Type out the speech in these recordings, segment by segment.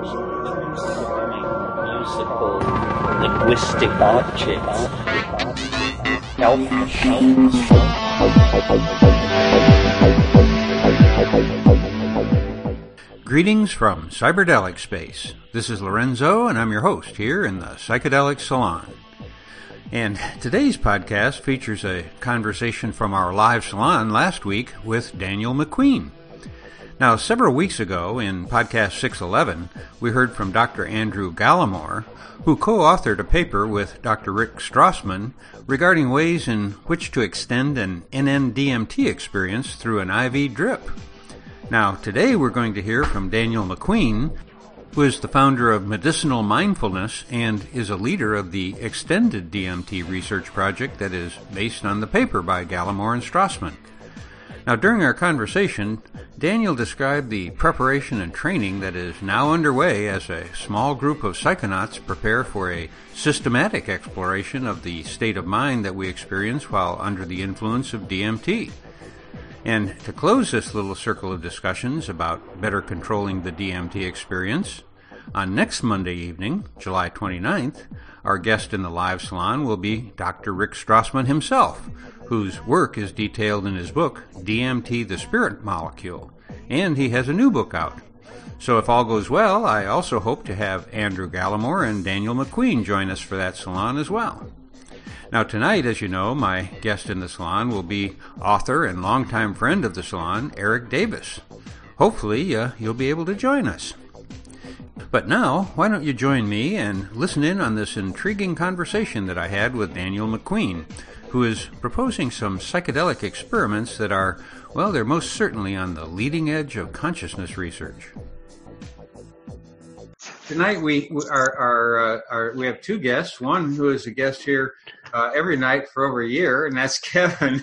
musical linguistic objects. Greetings from Cyberdelic Space. This is Lorenzo, and I'm your host here in the Psychedelic Salon. And today's podcast features a conversation from our live salon last week with Daniel McQueen. Now, several weeks ago in podcast 611, we heard from Dr. Andrew Gallimore, who co-authored a paper with Dr. Rick Strassman regarding ways in which to extend an NN DMT experience through an IV drip. Now, today we're going to hear from Daniel McQueen, who is the founder of Medicinal Mindfulness and is a leader of the Extended DMT research project that is based on the paper by Gallimore and Strassman. Now, during our conversation, Daniel described the preparation and training that is now underway as a small group of psychonauts prepare for a systematic exploration of the state of mind that we experience while under the influence of DMT. And to close this little circle of discussions about better controlling the DMT experience, on next Monday evening, July 29th, our guest in the live salon will be Dr. Rick Strassman himself, whose work is detailed in his book, DMT the Spirit Molecule, and he has a new book out. So if all goes well, I also hope to have Andrew Gallimore and Daniel McQueen join us for that salon as well. Now, tonight, as you know, my guest in the salon will be author and longtime friend of the salon, Eric Davis. Hopefully, uh, you'll be able to join us. But now, why don't you join me and listen in on this intriguing conversation that I had with Daniel McQueen, who is proposing some psychedelic experiments that are, well, they're most certainly on the leading edge of consciousness research. Tonight we are, are, uh, are, we have two guests. One who is a guest here uh, every night for over a year, and that's Kevin,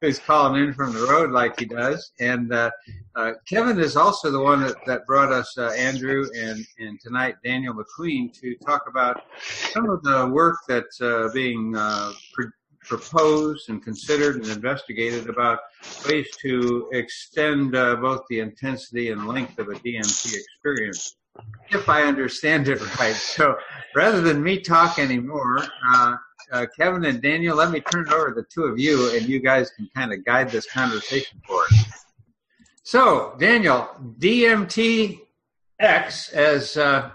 who's calling in from the road like he does. And uh, uh, Kevin is also the one that, that brought us uh, Andrew and, and tonight Daniel McQueen to talk about some of the work that's uh, being uh, pr- proposed and considered and investigated about ways to extend both the intensity and length of a DMT experience if I understand it right. So rather than me talk anymore, uh, uh, Kevin and Daniel, let me turn it over to the two of you, and you guys can kind of guide this conversation for us. So, Daniel, DMT X, as uh,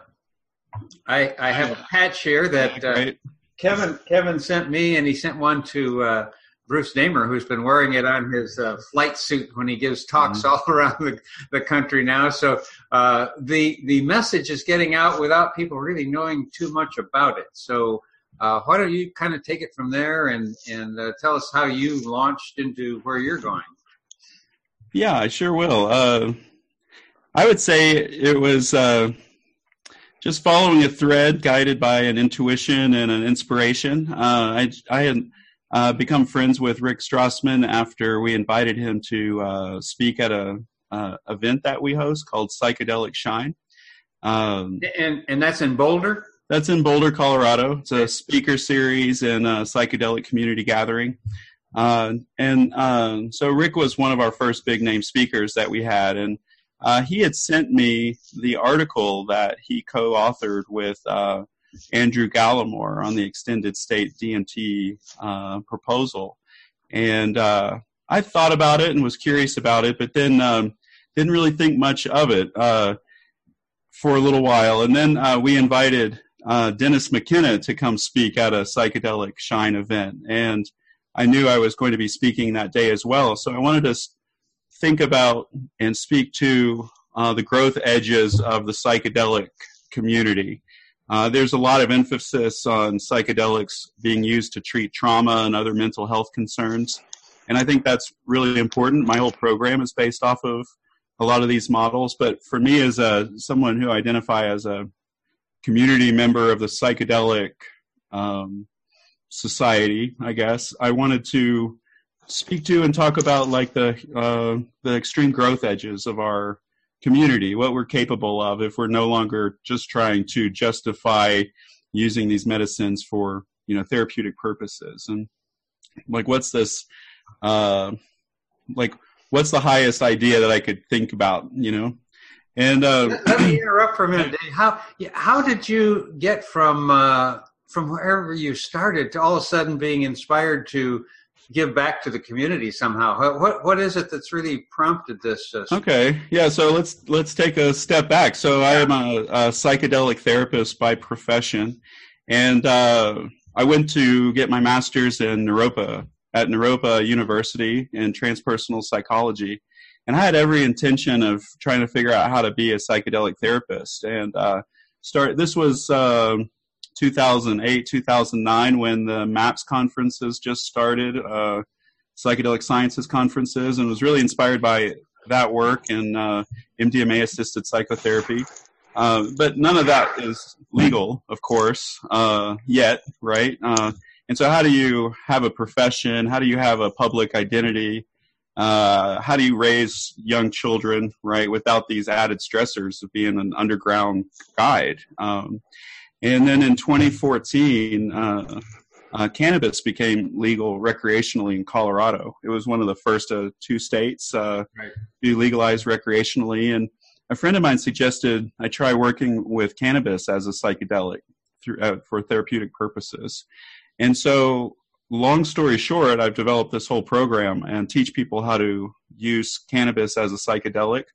I, I, have a patch here that uh, Kevin Kevin sent me, and he sent one to uh, Bruce Damer, who's been wearing it on his uh, flight suit when he gives talks mm-hmm. all around the, the country now. So uh, the the message is getting out without people really knowing too much about it. So uh, why don't you kind of take it from there and and uh, tell us how you launched into where you're going? Yeah, I sure will. Uh, I would say it was uh, just following a thread guided by an intuition and an inspiration. Uh, I, I had uh, become friends with Rick Strassman after we invited him to speak at a event that we host called Psychedelic Shine. Um, and and that's in Boulder. That's in Boulder, Colorado. It's a speaker series and a psychedelic community gathering. Uh, and uh, so Rick was one of our first big name speakers that we had, and uh, he had sent me the article that he co-authored with uh, Andrew Gallimore on the extended state DMT uh, proposal, and uh, I thought about it and was curious about it, but then um, didn't really think much of it for a little while, and then we invited uh, Dennis McKenna to come speak at a psychedelic shine event. And I knew I was going to be speaking that day as well. So I wanted to think about and speak to uh, the growth edges of the psychedelic community. Uh, there's a lot of emphasis on psychedelics being used to treat trauma and other mental health concerns. And I think that's really important. My whole program is based off of a lot of these models. But for me, as a, someone who identify as a community member of the psychedelic um, society, I guess, I wanted to speak to and talk about like the uh, the extreme growth edges of our community, what we're capable of if we're no longer just trying to justify using these medicines for you know therapeutic purposes, and like what's this, uh, like what's the highest idea that I could think about, you know, And uh, let, me interrupt for a minute. Dave. How how did you get from uh, from wherever you started to all of a sudden being inspired to give back to the community somehow? What what is it that's really prompted this? Uh, okay, yeah. So let's let's take a step back. So I am a, a psychedelic therapist by profession, and uh, I went to get my master's in Naropa at Naropa University in transpersonal psychology, and I had every intention of trying to figure out how to be a psychedelic therapist. And uh, start. This was. Uh, 2008, 2009, when the MAPS conferences just started, uh, psychedelic sciences conferences, and was really inspired by that work and uh, MDMA assisted psychotherapy. Uh, but none of that is legal, of course, uh, yet, right? Uh, and so, how do you have a profession? How do you have a public identity? Uh, how do you raise young children, right, without these added stressors of being an underground guide? Um, and then in 2014, uh, uh, cannabis became legal recreationally in Colorado. It was one of the first uh, two states uh, right. to legalize recreationally. And a friend of mine suggested I try working with cannabis as a psychedelic through, uh, for therapeutic purposes. And so, long story short, I've developed this whole program and teach people how to use cannabis as a psychedelic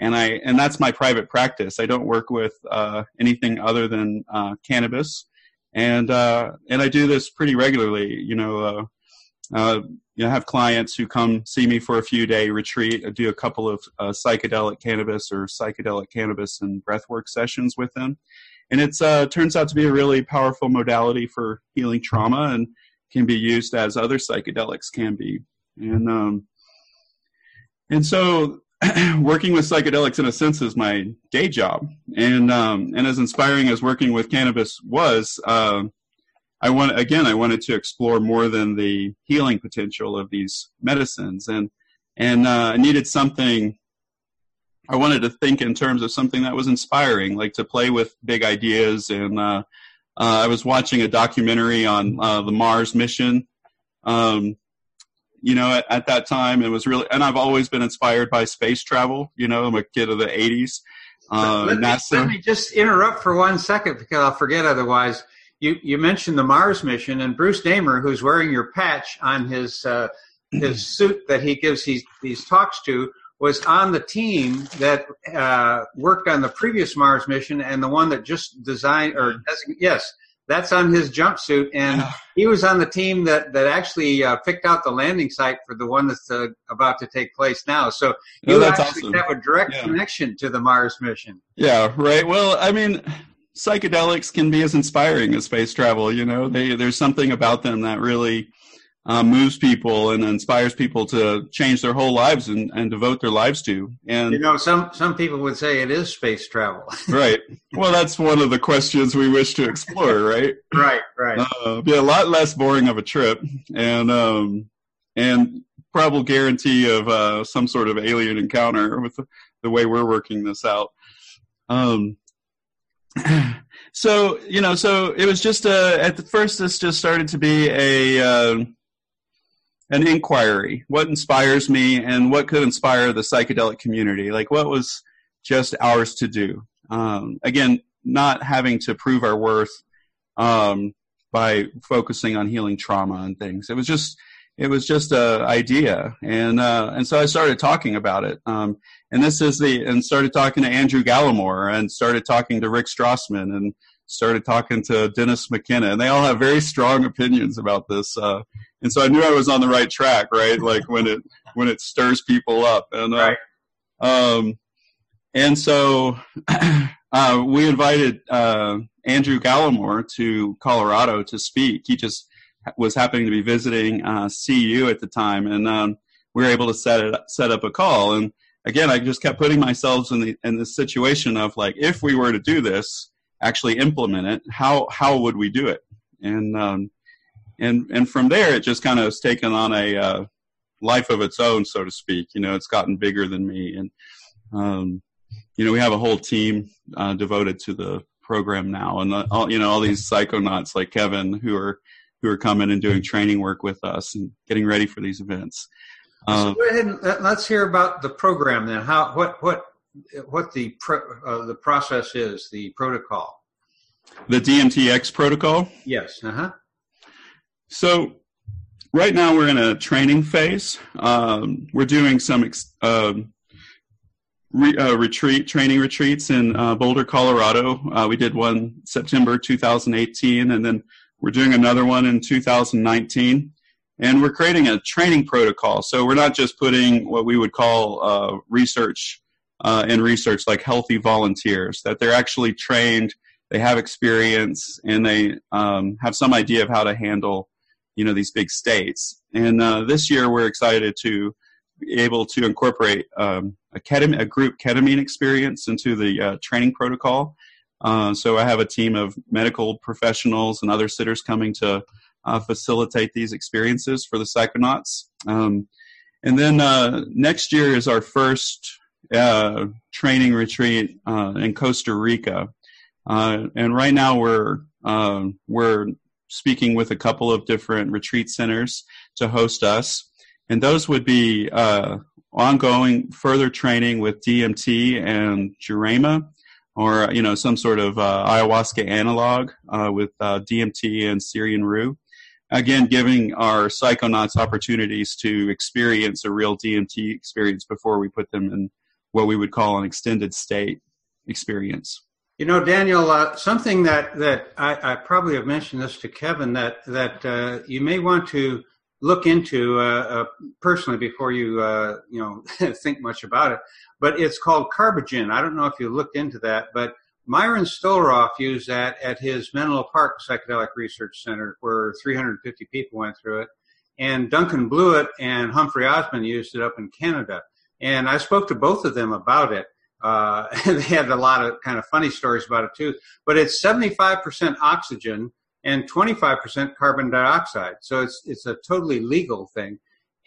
and I and that's my private practice. I don't work with uh, anything other than uh, cannabis, and uh, and I do this pretty regularly. You know, uh, uh, you know, I have clients who come see me for a few day retreat. I do a couple of uh, psychedelic cannabis or psychedelic cannabis and breathwork sessions with them, and it turns out to be a really powerful modality for healing trauma and can be used as other psychedelics can be. And um, and so working with psychedelics in a sense is my day job, and um, and as inspiring as working with cannabis was, uh, I want again I wanted to explore more than the healing potential of these medicines, and and uh, I needed something. I wanted to think in terms of something that was inspiring, like to play with big ideas. And uh, uh I was watching a documentary on uh, the Mars mission. Um, you know, at, at, that time. It was really, and I've always been inspired by space travel. You know, I'm a kid of the 80s. Uh, let, me, NASA. let me just interrupt for one second because I'll forget otherwise. You, you mentioned the Mars mission, and Bruce Damer, who's wearing your patch on his uh, his suit that he gives these, these talks to, was on the team that uh, worked on the previous Mars mission and the one that just designed or yes that's on his jumpsuit, and he was on the team that that actually uh, picked out the landing site for the one that's uh, about to take place now. So you oh, actually awesome. have a direct yeah. connection to the Mars mission. Yeah, right. Well, I mean, psychedelics can be as inspiring as space travel. You know, they, there's something about them that really uh, moves people and inspires people to change their whole lives and, and devote their lives to. And you know, some some people would say it is space travel. right. Well, that's one of the questions we wish to explore. Right. right. Right. Uh, be a lot less boring of a trip, and um, and probable guarantee of uh, some sort of alien encounter with the, the way we're working this out. Um, so you know, so it was just a, uh, at the first. This just started to be a uh, an inquiry. What inspires me and what could inspire the psychedelic community? Like what was just ours to do? Um, again, not having to prove our worth um, by focusing on healing trauma and things. It was just it was just a idea, and uh, and so I started talking about it. Um, and this is the and started talking to Andrew Gallimore and started talking to Rick Strassman and started talking to Dennis McKenna, and they all have very strong opinions about this. Uh, and so I knew I was on the right track, right? Like when it when it stirs people up, and uh, right. um, and so uh, we invited uh, Andrew Gallimore to Colorado to speak. He just was happening to be visiting uh, CU at the time, and um, we were able to set it set up a call. And again, I just kept putting myself in the in the situation of like, if we were to do this, actually implement it, how how would we do it? And um, and and from there it just kind of has taken on a uh, life of its own, so to speak. You know, it's gotten bigger than me, and um, you know, we have a whole team uh, devoted to the program now, and the, all you know, all these psychonauts like Kevin who are who are coming and doing training work with us and getting ready for these events. Um, so go ahead and let's hear about the program then. How what what what the pro, uh, the process is, the protocol. The DMTX protocol. Yes. Uh huh. So right now we're in a training phase. Um, we're doing some ex- uh, re- uh, retreat training retreats in uh, Boulder, Colorado. Uh, we did one September 2018, and then we're doing another one in 2019. And we're creating a training protocol. So we're not just putting what we would call uh, research uh, in research like healthy volunteers, that they're actually trained, they have experience, and they um, have some idea of how to handle you know these big states. And uh, this year we're excited to be able to incorporate um, a, ketamine, a group ketamine experience into the uh, training protocol. Uh, so I have a team of medical professionals and other sitters coming to uh, facilitate these experiences for the psychonauts. Um, and then uh, next year is our first uh, training retreat uh, in Costa Rica. Uh, and right now we're uh, we're speaking with a couple of different retreat centers to host us, and those would be ongoing further training with DMT and Jurema, or you know some sort of ayahuasca analog with DMT and Syrian rue again, giving our psychonauts opportunities to experience a real DMT experience before we put them in what we would call an extended state experience. You know, Daniel, uh, something that that I, I, probably have mentioned this to Kevin that that uh, you may want to look into uh, uh personally before you uh, you know think much about it. But it's called Carbogen. I don't know if you looked into that, but Myron Stolaroff used that at his Menlo Park Psychedelic Research Center, where 350 people went through it. And Duncan Blewett and Humphrey Osmond used it up in Canada. And I spoke to both of them about it. Uh, they had a lot of kind of funny stories about it too. But it's 75% oxygen and 25% carbon dioxide. So it's, it's a totally legal thing.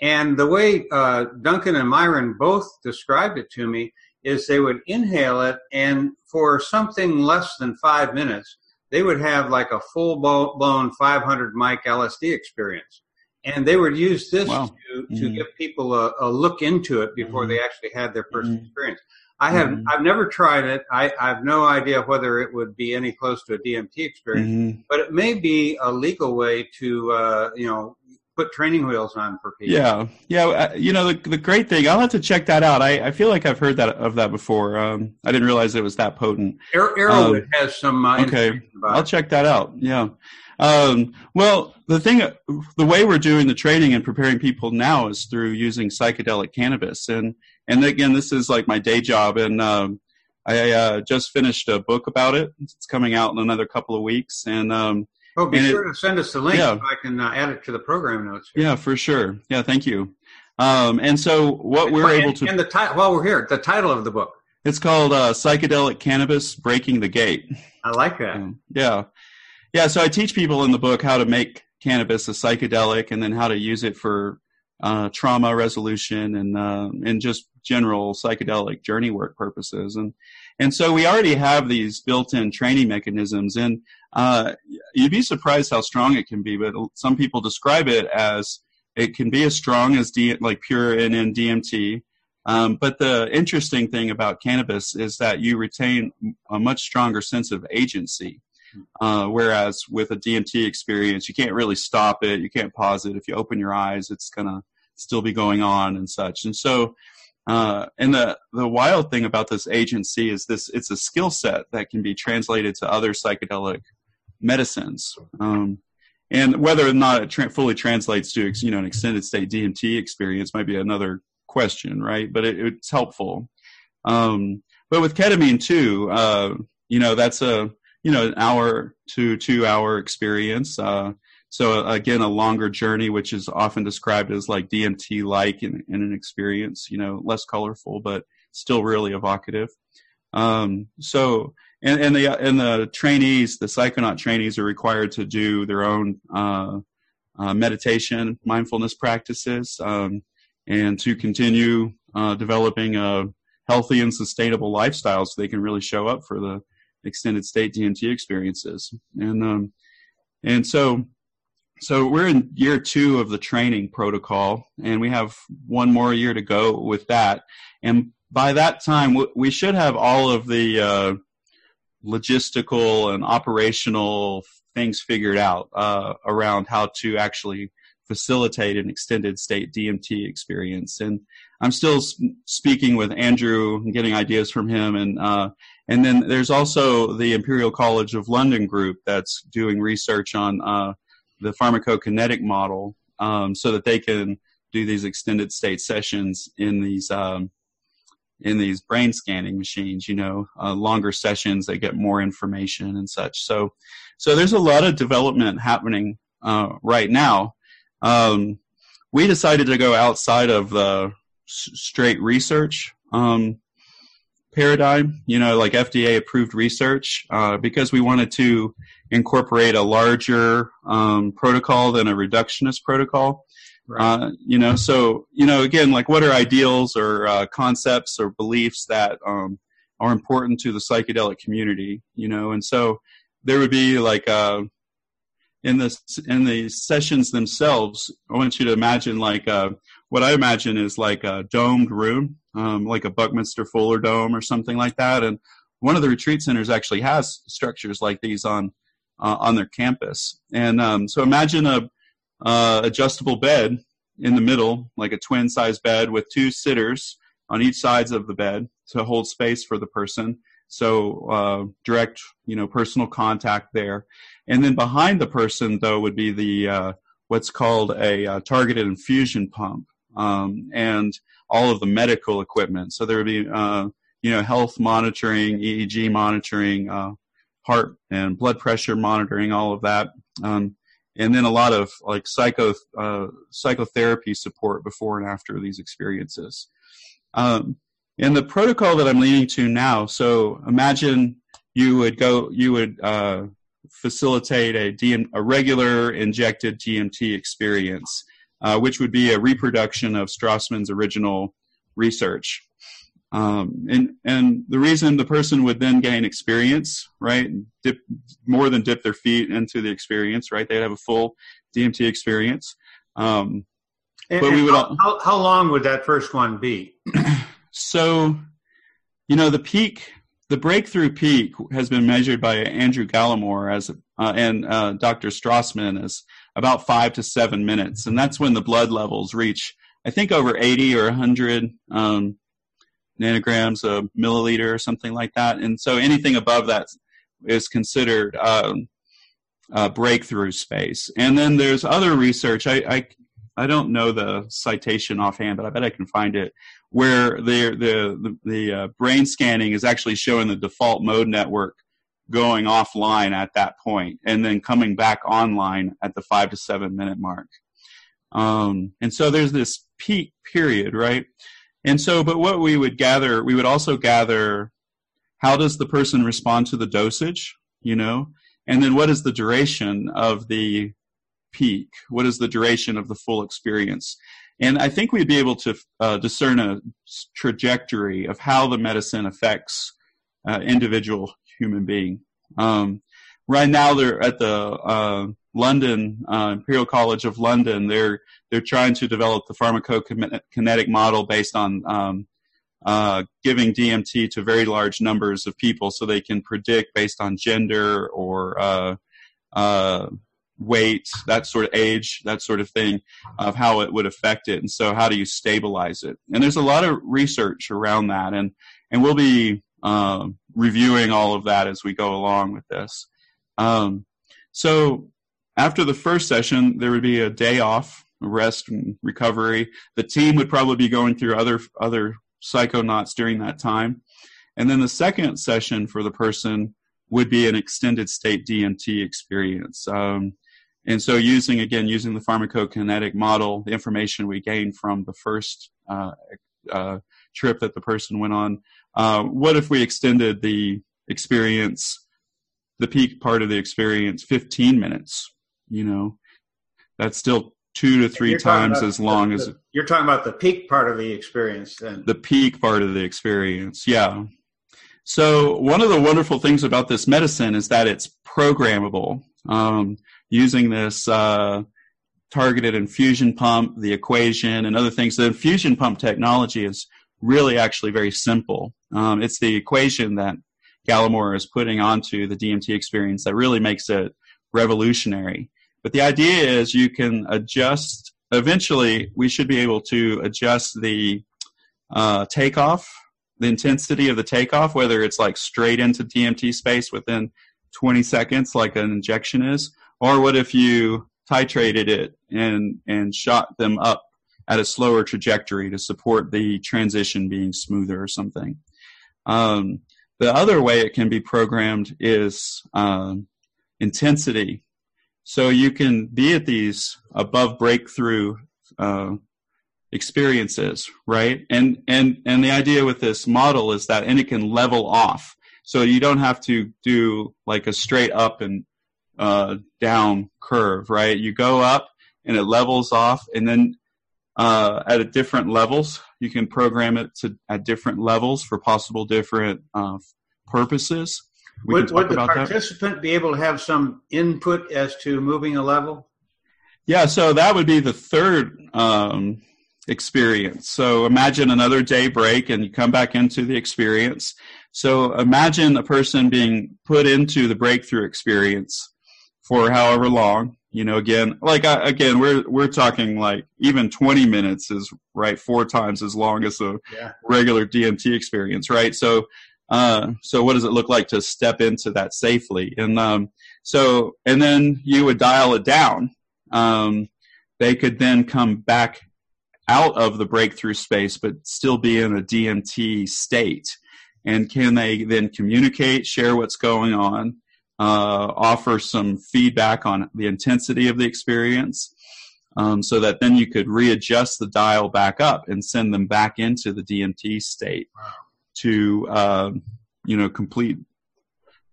And the way uh, Duncan and Myron both described it to me is they would inhale it and for something less than five minutes, they would have like a full blown 500 mic LSD experience. And they would use this wow. to, to mm-hmm. give people a, a, look into it before mm-hmm. they actually had their 1st mm-hmm. experience. I have mm-hmm. I've never tried it. I, I, have no idea whether it would be any close to a DMT experience, mm-hmm. but it may be a legal way to uh, you know put training wheels on for people. Yeah, yeah. Uh, you know, the the great thing, I'll have to check that out. I, I feel like I've heard that of that before. Um, I didn't realize it was that potent. Erowid um, has some. Uh, okay, I'll check that out. Yeah. Um, well, the thing, the way we're doing the training and preparing people now is through using psychedelic cannabis, and and again, this is like my day job, and um, I uh, just finished a book about it. It's coming out in another couple of weeks, and um, Oh, be and sure it, to send us the link yeah. so I can uh, add it to the program notes. Here. Yeah, for sure. Yeah, thank you. Um, and so what and, we're and, able to and the title while we're here, the title of the book. It's called uh, "Psychedelic Cannabis: Breaking the Gate." I like that. Yeah, yeah. So I teach people in the book how to make cannabis a psychedelic, and then how to use it for uh, trauma resolution and uh, and just general psychedelic journey work purposes. And and so we already have these built-in training mechanisms, and uh, you'd be surprised how strong it can be. But some people describe it as it can be as strong as D, like pure NN DMT. Um, but the interesting thing about cannabis is that you retain a much stronger sense of agency. Uh, whereas with a DMT experience, you can't really stop it. You can't pause it. If you open your eyes, it's going to still be going on and such. And so uh, and the the wild thing about this agency is this: it's a skill set that can be translated to other psychedelic medicines. Um, and whether or not it tra- fully translates to you know an extended state DMT experience might be another question, right? But it, it's helpful. Um, but with ketamine too, uh, you know that's a you know an hour to two hour experience. Uh, so again, a longer journey, which is often described as like DMT-like in, in an experience, you know, less colorful, but still really evocative. Um, so, and, and the and the trainees, the psychonaut trainees, are required to do their own uh, uh, meditation, mindfulness practices, um, and to continue uh, developing a healthy and sustainable lifestyle, so they can really show up for the extended state DMT experiences. And um, and so so we're in year two of the training protocol, and we have one more year to go with that. And by that time, we should have all of the uh, logistical and operational things figured out uh, around how to actually facilitate an extended state DMT experience. And I'm still speaking with Andrew and getting ideas from him. And uh, and then there's also the Imperial College of London group that's doing research on uh, the pharmacokinetic model, um, so that they can do these extended state sessions in these um, in these brain scanning machines. You know, uh, longer sessions, they get more information and such. So, so there's a lot of development happening uh, right now. Um, we decided to go outside of the s- straight research um, paradigm, you know, like FDA approved research, uh, because we wanted to incorporate a larger um, protocol than a reductionist protocol. Right. Uh, you know, so you know, again, like what are ideals or uh, concepts or beliefs that um, are important to the psychedelic community? You know, and so there would be like uh, in the in the sessions themselves. I want you to imagine like uh, what I imagine is like a domed room, um, like a Buckminster Fuller dome or something like that. And one of the retreat centers actually has structures like these on uh, on their campus. And um, so imagine a uh, adjustable bed in the middle, like a twin size bed with two sitters on each sides of the bed to hold space for the person. So uh, direct, you know, personal contact there. And then behind the person, though, would be the uh, what's called a uh, targeted infusion pump um, and all of the medical equipment. So there would be, uh, you know, health monitoring, EEG monitoring, uh, heart and blood pressure monitoring, all of that. Um, and then a lot of like psycho uh, psychotherapy support before and after these experiences. Um, and the protocol that I'm leading to now. So imagine you would go, you would uh, facilitate a, DM, a regular injected DMT experience, uh, which would be a reproduction of Strassman's original research. Um, and and the reason the person would then gain experience, right? Dip more than dip their feet into the experience, right? They'd have a full DMT experience. Um, and, but we would how, how, how long would that first one be? so, you know, the peak, the breakthrough peak has been measured by Andrew Gallimore as uh, and uh, Dr. Strassman as about five to seven minutes, and that's when the blood levels reach, I think, over 80 or 100. Um, nanograms a milliliter or something like that. And so anything above that is considered um, breakthrough space. And then there's other research. I, I, I don't know the citation offhand, but I bet I can find it where the the the, the uh, brain scanning is actually showing the default mode network going offline at that point and then coming back online at the five to seven minute mark. Um, and so there's this peak period, right? And so, but what we would gather, we would also gather how does the person respond to the dosage, you know, and then what is the duration of the peak? What is the duration of the full experience? And I think we'd be able to uh, discern a trajectory of how the medicine affects uh, individual human being. Um, right now, they're at the uh, London uh, Imperial College of London. They're they're trying to develop the pharmacokinetic model based on um, uh, giving DMT to very large numbers of people, so they can predict based on gender or uh, uh, weight, that sort of age, that sort of thing, of how it would affect it. And so, how do you stabilize it? And there's a lot of research around that, and and we'll be uh, reviewing all of that as we go along with this. Um, so after the first session, there would be a day off, rest and recovery. The team would probably be going through other other psychonauts during that time. And then the second session for the person would be an extended state DMT experience. Um, and so using, again, using the pharmacokinetic model, the information we gained from the first uh, uh, trip that the person went on, uh, what if we extended the experience, the peak part of the experience, 15 minutes? you know, that's still two to 3 times as long the, as you're talking about the peak part of the experience then. The peak part of the experience yeah. So one of the wonderful things about this medicine is that it's programmable. Um, using this uh, targeted infusion pump the equation and other things. The infusion pump technology is really actually very simple. Um, it's the equation that Gallimore is putting onto the DMT experience that really makes it revolutionary. But the idea is you can adjust, eventually, we should be able to adjust the uh, takeoff, the intensity of the takeoff, whether it's like straight into DMT space within 20 seconds, like an injection is, or what if you titrated it and, and shot them up at a slower trajectory to support the transition being smoother or something. Um, the other way it can be programmed is um, intensity. So you can be at these above breakthrough uh, experiences, right? And and and the idea with this model is that and it can level off. So you don't have to do like a straight up and uh, down curve, right? You go up and it levels off, and then uh, at a different levels, you can program it to at different levels for possible different uh, purposes. We would, would the participant that. be able to have some input as to moving a level? Yeah, so that would be the third um, experience. So imagine another day break and you come back into the experience. So imagine a person being put into the breakthrough experience for however long. You know, again, like uh, again, we're we're talking like even 20 minutes is right four times as long as a yeah. regular DMT experience, right? So, uh, so what does it look like to step into that safely? And um, so, and then you would dial it down. Um, they could then come back out of the breakthrough space, but still be in a DMT state. And can they then communicate, share what's going on, uh, offer some feedback on the intensity of the experience, um, so that then you could readjust the dial back up and send them back into the DMT state to, uh, you know, complete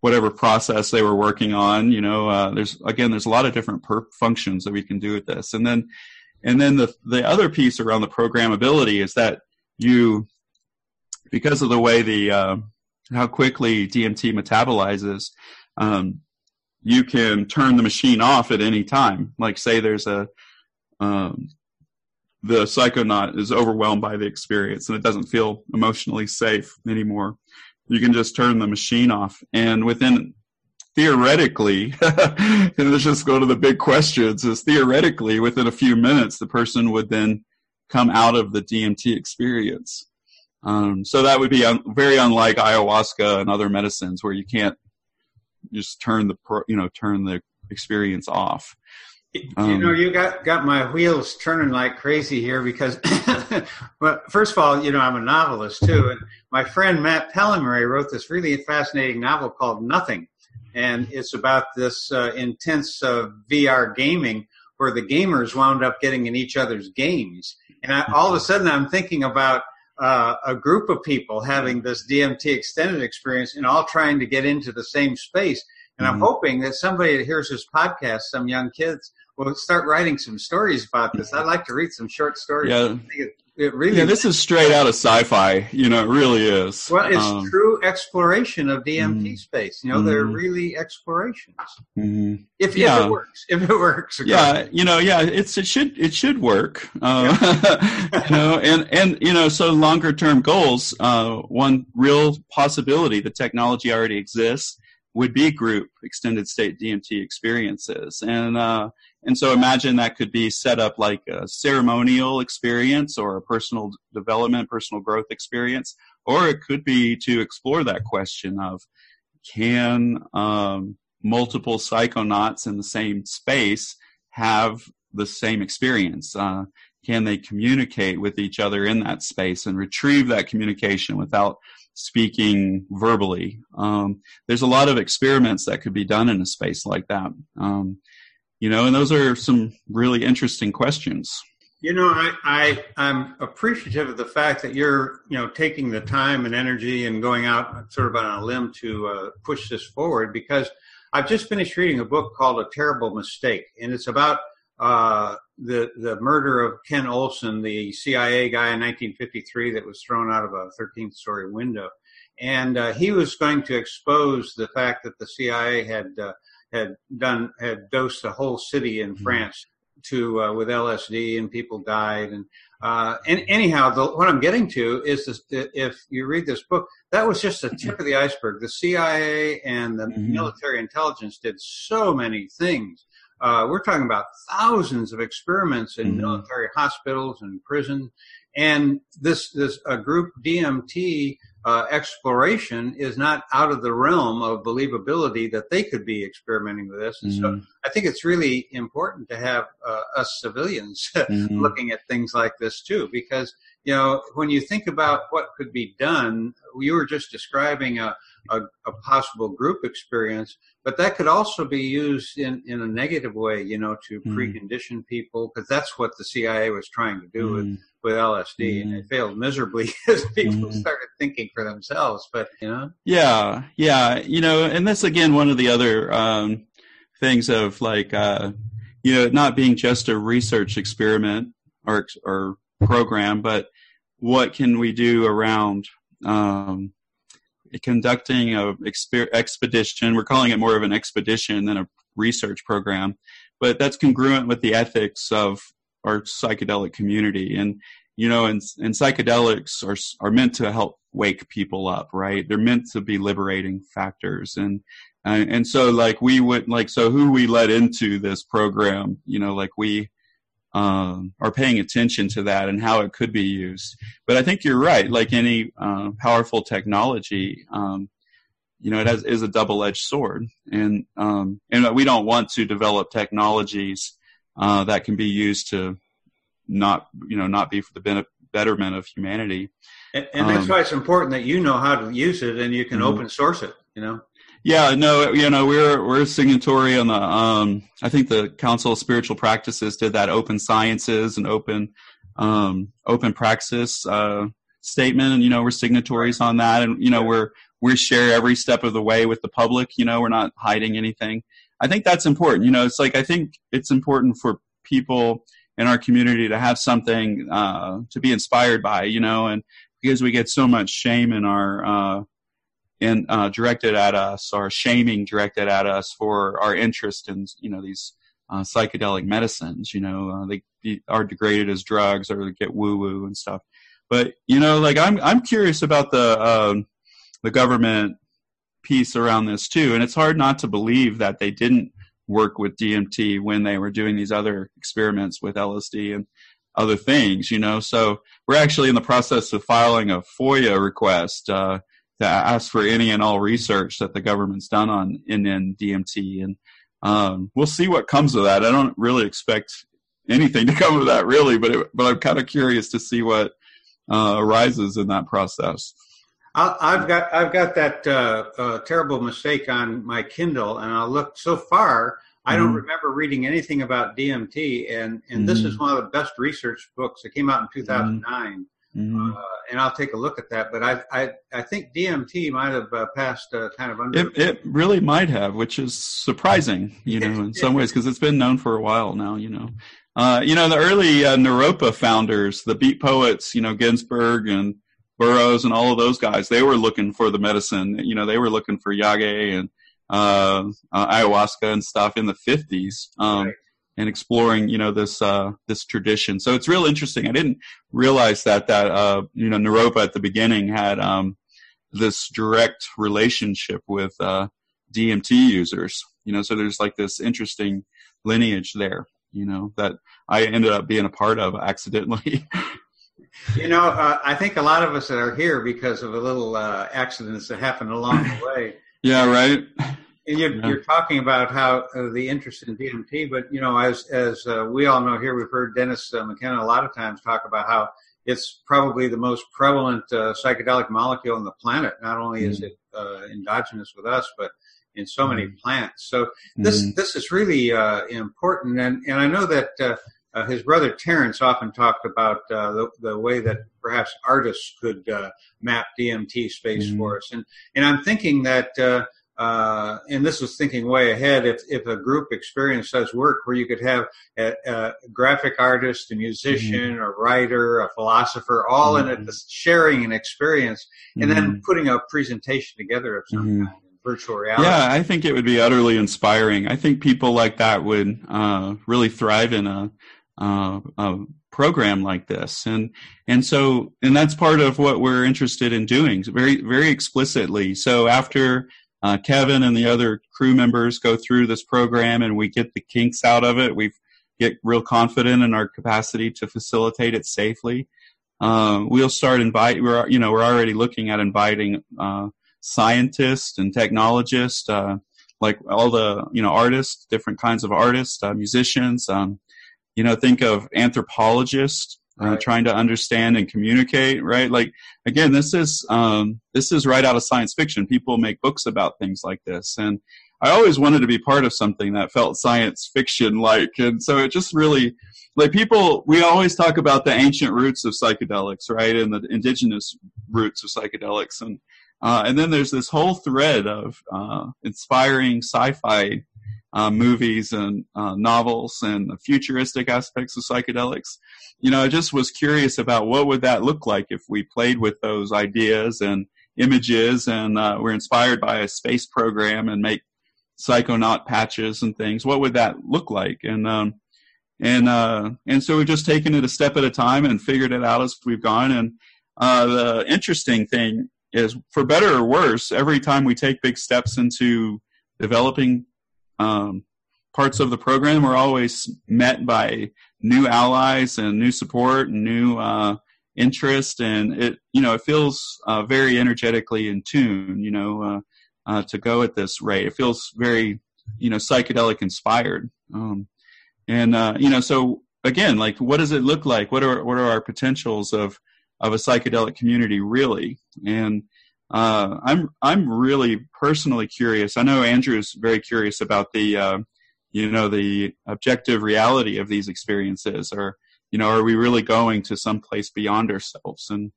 whatever process they were working on. You know, uh, there's again, there's a lot of different functions that we can do with this, and then and then the the other piece around the programmability is that you, because of the way the uh, how quickly DMT metabolizes, um, you can turn the machine off at any time. Like say there's a um, the psychonaut is overwhelmed by the experience and it doesn't feel emotionally safe anymore. You can just turn the machine off, and within theoretically, and let's just go to the big questions, is theoretically within a few minutes, the person would then come out of the DMT experience. Um, so that would be un- very unlike ayahuasca and other medicines where you can't just turn the, pro- you know, turn the experience off. Um, you know, you got got my wheels turning like crazy here because, well, first of all, you know, I'm a novelist too, and my friend Matt Pellemery wrote this really fascinating novel called Nothing, and it's about this uh, intense uh, VR gaming where the gamers wound up getting in each other's games. And I, all of a sudden, I'm thinking about uh, a group of people having this DMT extended experience and all trying to get into the same space. And I'm mm-hmm. hoping that somebody that hears this podcast, some young kids, will start writing some stories about this. I'd like to read some short stories. Yeah. It really yeah, this is straight out of sci-fi. You know, it really is. Well, it's um, true exploration of DMT mm, space. You know, mm, they're mm-hmm. really explorations. Mm, if, yeah. if, it works, if it works. Yeah, you know, yeah, it's it should it should work. Uh, yeah. you know, and and you know, so longer term goals. Uh, one real possibility, the technology already exists, would be group extended state DMT experiences, and uh, and so imagine that could be set up like a ceremonial experience or a personal development, personal growth experience, or it could be to explore that question of can um, multiple psychonauts in the same space have the same experience? Uh, can they communicate with each other in that space and retrieve that communication without speaking verbally? Um, there's a lot of experiments that could be done in a space like that. Um, you know, and those are some really interesting questions. You know, I, I I'm appreciative of the fact that you're you know taking the time and energy and going out sort of on a limb to uh, push this forward because I've just finished reading a book called A Terrible Mistake, and it's about uh, the the murder of Ken Olson, the CIA guy in 1953 that was thrown out of a 13th story window, and uh, he was going to expose the fact that the CIA had uh, had done had dosed a whole city in mm-hmm. France to uh, with LSD and people died and uh, and anyhow, the, what I'm getting to is this, if you read this book, that was just the tip of the iceberg. The CIA and the mm-hmm. military intelligence did so many things. Uh, we're talking about thousands of experiments in mm-hmm. military hospitals and prison, and this this a group DMT uh, exploration is not out of the realm of believability that they could be experimenting with this. And mm-hmm. so I think it's really important to have uh, us civilians mm-hmm. looking at things like this too, because you know when you think about what could be done, you were just describing a, a, a possible group experience, but that could also be used in, in a negative way, you know, to mm. precondition people, because that's what the CIA was trying to do mm. with, with LSD, and it failed miserably as people mm. started thinking for themselves. But you know, yeah, yeah, you know, and that's again one of the other um, things of like, uh, you know, not being just a research experiment or or program, but what can we do around um, conducting a exper- expedition. We're calling it more of an expedition than a research program, but that's congruent with the ethics of our psychedelic community. And you know, and, and psychedelics are are meant to help wake people up, right? They're meant to be liberating factors, and uh, and so like we would like so who we let into this program, you know, like we um, are paying attention to that and how it could be used. But I think you're right. Like any uh, powerful technology, um, you know, it has, is a double-edged sword, and um, and we don't want to develop technologies uh, that can be used to not, you know, not be for the betterment of humanity. And, and that's um, why it's important that you know how to use it and you can mm-hmm. open source it. You know. Yeah, no, you know, we're we're signatory on the um I think the Council of Spiritual Practices did that open sciences and open um open praxis uh statement and you know, we're signatories on that and you know, we're we share every step of the way with the public, you know, we're not hiding anything. I think that's important. You know, it's like I think it's important for people in our community to have something uh to be inspired by, you know, and because we get so much shame in our uh and uh, directed at us or shaming directed at us for our interest in you know these uh, psychedelic medicines. You know, uh, they are degraded as drugs or get woo woo and stuff. But you know, like I'm I'm curious about the um, the government piece around this too, and it's hard not to believe that they didn't work with DMT when they were doing these other experiments with LSD and other things. You know, so we're actually in the process of filing a FOIA request. Uh, to ask for any and all research that the government's done on NN DMT, and um, we'll see what comes of that. I don't really expect anything to come of that, really, but it, but I'm kind of curious to see what uh, arises in that process. i have got I've got that uh, uh, terrible mistake on my Kindle, and I looked so far. I don't mm. remember reading anything about DMT, and and mm. this is mm-hmm. one of the best research books. It came out in 2009. Mm. Mm-hmm. Uh, and I'll take a look at that. But I I, I think DMT might have uh, passed uh, kind of under. It, it really might have, which is surprising, you know, in some ways because it's been known for a while now. You know, uh, you know the early uh, Naropa founders, the beat poets, you know Ginsberg and Burroughs and all of those guys, they were looking for the medicine. You know, they were looking for yage and uh, ayahuasca and stuff in the fifties. Um, right and exploring you know this uh, this tradition. So it's real interesting. I didn't realize that that uh, you know Naropa at the beginning had um, this direct relationship with uh, DMT users. You know, so there's like this interesting lineage there. You know that I ended up being a part of accidentally. you know, uh, I think a lot of us that are here because of a little uh, accidents that happened along the way. yeah, right. And you're, yeah. you're talking about how uh, the interest in DMT, but you know, as as uh, we all know here, we've heard Dennis uh, McKenna a lot of times talk about how it's probably the most prevalent uh, psychedelic molecule on the planet. Not only mm. is it uh, endogenous with us, but in so many mm. plants. So this mm. this is really uh, important, and and I know that. Uh, his brother Terence often talked about uh, the, the way that perhaps artists could uh, map DMT space mm for us, and and I'm thinking that uh, and this was thinking way ahead. If if a group experience does work where you could have a, a graphic artist, a musician, mm-hmm. a writer, a philosopher, all mm-hmm. in it, sharing an experience, and mm-hmm. then putting a presentation together of some mm-hmm. kind. Virtual reality. Yeah, I think it would be utterly inspiring. I think people like that would uh, really thrive in a, uh, a program like this and and so and that's part of what we're interested in doing very very explicitly so after uh, kevin and the other crew members go through this program and we get the kinks out of it. We get real confident in our capacity to facilitate it safely. Uh, we'll start invite we're you know we're already looking at inviting uh, scientists and technologists uh, like all the you know artists different kinds of artists uh, musicians um, you know think of anthropologists uh, right. trying to understand and communicate right? Like again this is um, this is right out of science fiction. People make books about things like this. And i always wanted to be part of something that felt science fiction like. And so it just really like people we always talk about the ancient roots of psychedelics right? And the indigenous roots of psychedelics. And uh, and then there's this whole thread of uh, inspiring sci-fi uh, movies and uh, novels and futuristic aspects of psychedelics. You know, I just was curious about what would that look like if we played with those ideas and images and uh, we're inspired by a space program and make psychonaut patches and things. What would that look like? And um, and uh, and so we've just taken it a step at a time and figured it out as we've gone. And uh, the interesting thing is, for better or worse, every time we take big steps into developing um, parts of the program are always met by new allies and new support and new uh, interest, and it you know it feels uh, very energetically in tune. You know, uh, uh to go at this rate, it feels very you know psychedelic inspired, um, and uh, you know so again, like what does it look like? What are what are our potentials of of a psychedelic community really? And uh, I'm I'm really personally curious. I know Andrew's very curious about the uh, you know the objective reality of these experiences, or you know, are we really going to some place beyond ourselves? And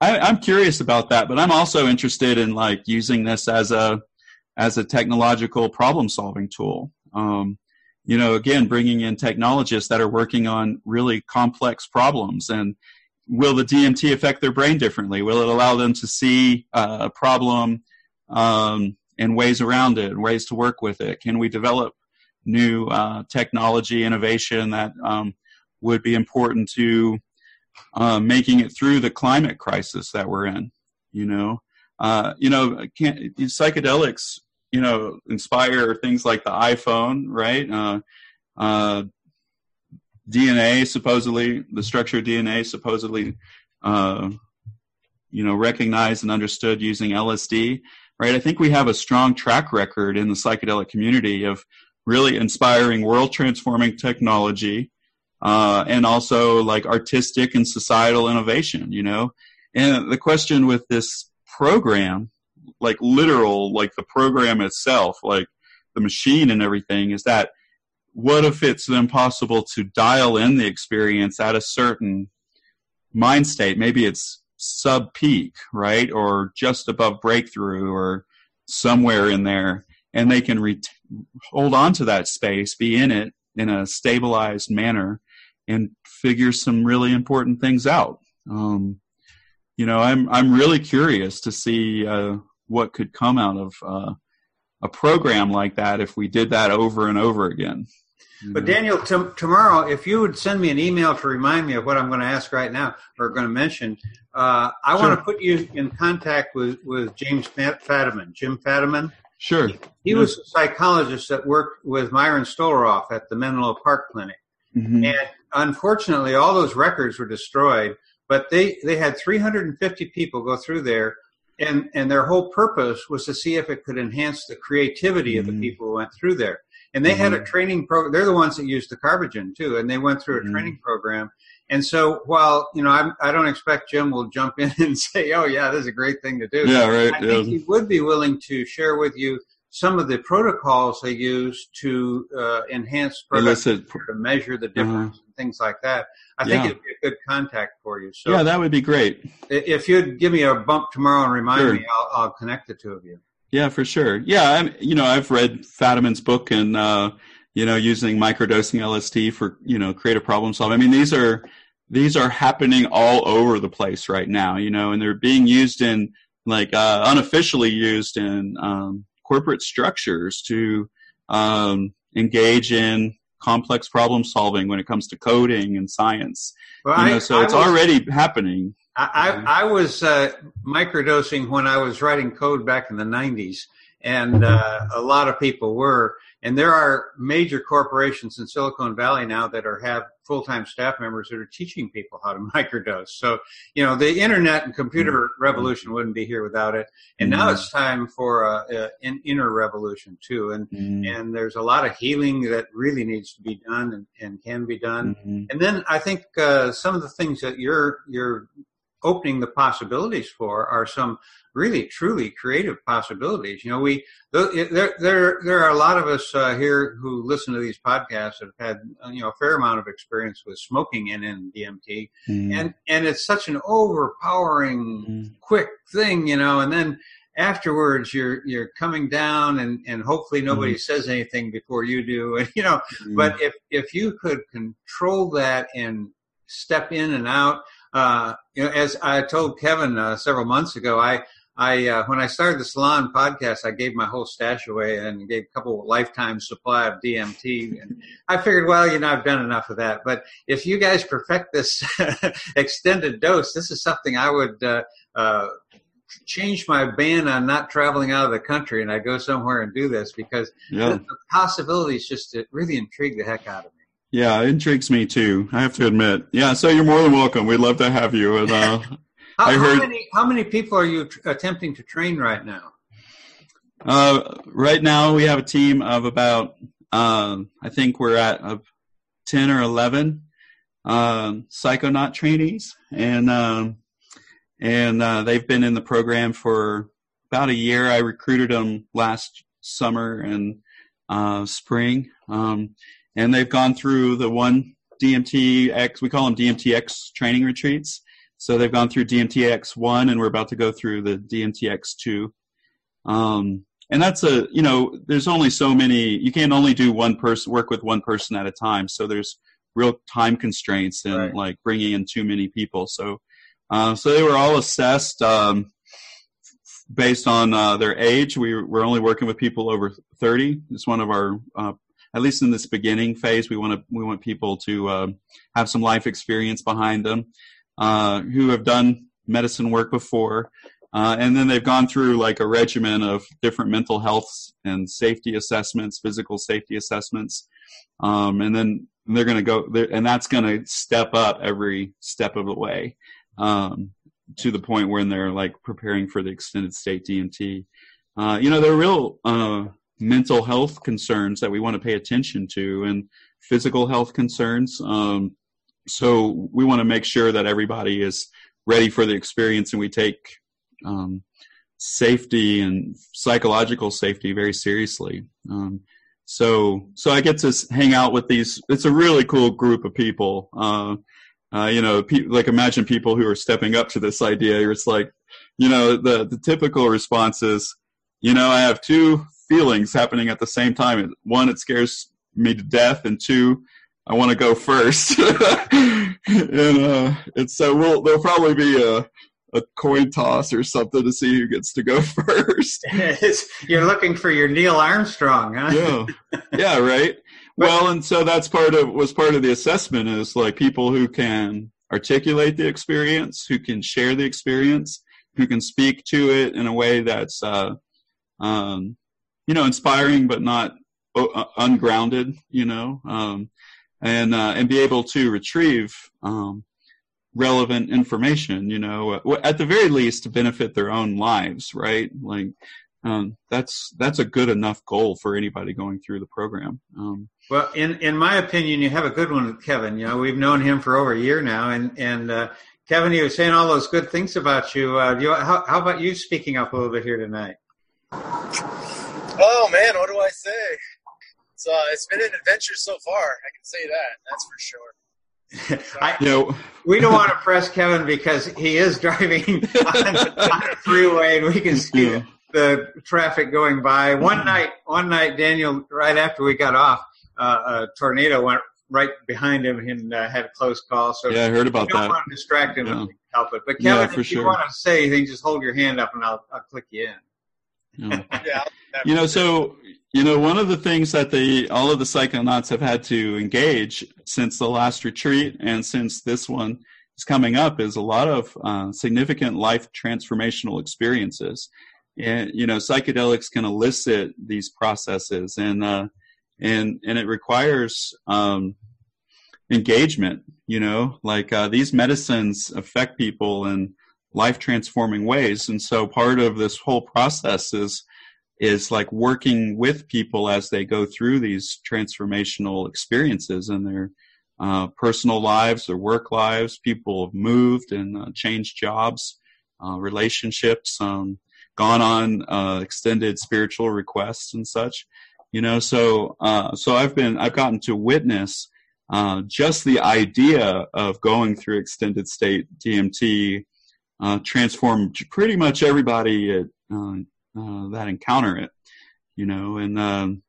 I, I'm curious about that, but I'm also interested in like using this as a as a technological problem solving tool. Um, you know, again, bringing in technologists that are working on really complex problems and will the DMT affect their brain differently? Will it allow them to see uh, a problem um, and ways around it, and ways to work with it? Can we develop new uh, technology innovation that um, would be important to uh, making it through the climate crisis that we're in? You know, uh, you know, psychedelics, you know, inspire things like the iPhone, right? DNA supposedly, the structure of DNA supposedly, uh, you know, recognized and understood using LSD, right? I think we have a strong track record in the psychedelic community of really inspiring world transforming technology, uh, and also like artistic and societal innovation, you know? And the question with this program, like literal, like the program itself, like the machine and everything, is that what if it's then possible to dial in the experience at a certain mind state? Maybe it's sub peak, right? Or just above breakthrough or somewhere in there. And they can re- hold on to that space, be in it in a stabilized manner, and figure some really important things out. Um, you know, I'm I'm really curious to see uh, what could come out of uh, a program like that if we did that over and over again. But Daniel, t- tomorrow, if you would send me an email to remind me of what I'm going to ask right now or going to mention, uh, I sure. want to put you in contact with, with James Fadiman, Jim Fadiman. Sure. He, he yes. was a psychologist that worked with Myron Stolaroff at the Menlo Park Clinic. Mm-hmm. And unfortunately, all those records were destroyed, but they, they had 350 people go through there and and their whole purpose was to see if it could enhance the creativity mm-hmm. of the mm-hmm. people who went through there. And they mm-hmm. had a mm-hmm. training program. They're the ones that used the Carbogen too, and they went through a mm-hmm. training program. And so, while you know, I'm, I do not expect Jim will jump in and say, "Oh, yeah, this is a great thing to do." Yeah, right. I yeah. think he would be willing to share with you some of the protocols they use to uh, enhance productivity, to measure the uh-huh. difference, uh-huh. and things like that. I think yeah. it'd be a good contact for you. So, yeah, that would be great. If you'd give me a bump tomorrow and remind sure. me, I'll, I'll connect the two of you. Yeah, for sure. Yeah, I'm, you know, I've read Fadiman's book and, uh, you know, using microdosing LSD for, you know, creative problem solving. I mean, these are, these are happening all over the place right now, you know, and they're being used in like, uh, unofficially used in, um, corporate structures to, um, engage in complex problem solving when it comes to coding and science. Well, You I- know, so I it's was- already happening. I, I, I was uh, microdosing when I was writing code back in the 90s, and uh, a lot of people were. And there are major corporations in Silicon Valley now that are have full time staff members that are teaching people how to microdose. So, you know, the internet and computer revolution wouldn't be here without it. And now Mhm. it's time for uh, uh, an inner revolution too. And Mm, and there's a lot of healing that really needs to be done and, and can be done. And then I think uh, some of the things that you're you're opening the possibilities for are some really truly creative possibilities. You know, we there there there are a lot of us uh, here who listen to these podcasts that have had uh, you know a fair amount of experience with smoking and in DMT, Mm, and and it's such an overpowering mm, quick thing, you know, and then afterwards you're you're coming down and and hopefully nobody says anything before you do and you know mm. but if if you could control that and step in and out uh you know as i told kevin uh, several months ago i i uh, when i started the salon podcast i gave my whole stash away and gave a couple lifetime supply of dmt and i figured well you know i've done enough of that but if you guys perfect this extended dose this is something i would uh uh change my ban on not traveling out of the country and I go somewhere and do this because yeah. the, possibilities just it really intrigue the heck out of me. Yeah, it intrigues me too. I have to admit. Yeah, so you're more than welcome. We'd love to have you. And uh, How, I how many how many people are you tr- attempting to train right now? uh, right now we have a team of about, um, I think we're at uh, ten or eleven um, psychonaut trainees, and um, and uh, they've been in the program for about a year. I recruited them last summer and uh, spring, um, and they've gone through the one DMTX. We call them DMTX training retreats. So they've gone through DMTX one, and we're about to go through the DMTX two. Um, and that's a you know, there's only so many. You can't only do one person work with one person at a time. So there's real time constraints and Right. like bringing in too many people. So uh, so they were all assessed um, based on uh, their age. We we're only working with people over 30. It's one of our uh, at least in this beginning phase. We want to we want people to uh, have some life experience behind them uh, who have done medicine work before. Uh, and then they've gone through like a regimen of different mental health and safety assessments, physical safety assessments. Um, and then they're going to go, and that's going to step up every step of the way um, to the point when they're like preparing for the extended state DMT. Uh, you know, they're real uh, mental health concerns that we want to pay attention to and physical health concerns. Um, so we want to make sure that everybody is ready for the experience and we take um, safety and psychological safety very seriously. Um, so, so I get to hang out with these. It's a really cool group of people. Uh, uh, you know, pe- like imagine people who are stepping up to this idea. It's like, you know, the the typical response is, you know, I have two feelings happening at the same time. One, it scares me to death, and two, I want to go first. and uh, so we'll there'll probably be a a coin toss or something to see who gets to go first. You're looking for your Neil Armstrong, huh? yeah, yeah, right. Well, and so that's part of was part of the assessment is like people who can articulate the experience, who can share the experience, who can speak to it in a way that's uh, um, you know inspiring but not uh, ungrounded, you know, um, and uh, and be able to retrieve um, relevant information, you know, uh, at the very least to benefit their own lives, right? Like um, that's that's a good enough goal for anybody going through the program. Um, Well, in in my opinion, you have a good one with Kevin. You know, we've known him for over a year now, and and uh, Kevin, he was saying all those good things about you. Uh, you how, how about you speaking up a little bit here tonight? Oh man, what do I say? It's uh, it's been an adventure so far. I can say that. That's for sure. I, you know, we don't want to press Kevin because he is driving on, on a freeway, and we can see Yeah. the traffic going by. One night, one night, Daniel, right after we got off, uh, a tornado went right behind him and uh, had a close call. So yeah, I heard we about don't that. want to distract him Yeah. if we can help it. But Yeah, Kevin, for if you sure. want to say anything, just hold your hand up and I'll, I'll click you in. Yeah. Yeah. you know, so you know, one of the things that the all of the psychonauts have had to engage since the last retreat and since this one is coming up is a lot of uh, significant life transformational experiences. And you know, psychedelics can elicit these processes, and uh, and and it requires um, engagement. You know, like uh, these medicines affect people in life transforming ways, and so part of this whole process is is like working with people as they go through these transformational experiences in their uh, personal lives, their work lives. People have moved and uh, changed jobs, uh, relationships, um, gone on uh, extended spiritual requests and such. You know, so uh, so I've been I've gotten to witness uh, just the idea of going through extended state DMT transform pretty much everybody at uh, that encounter it, you know, and um,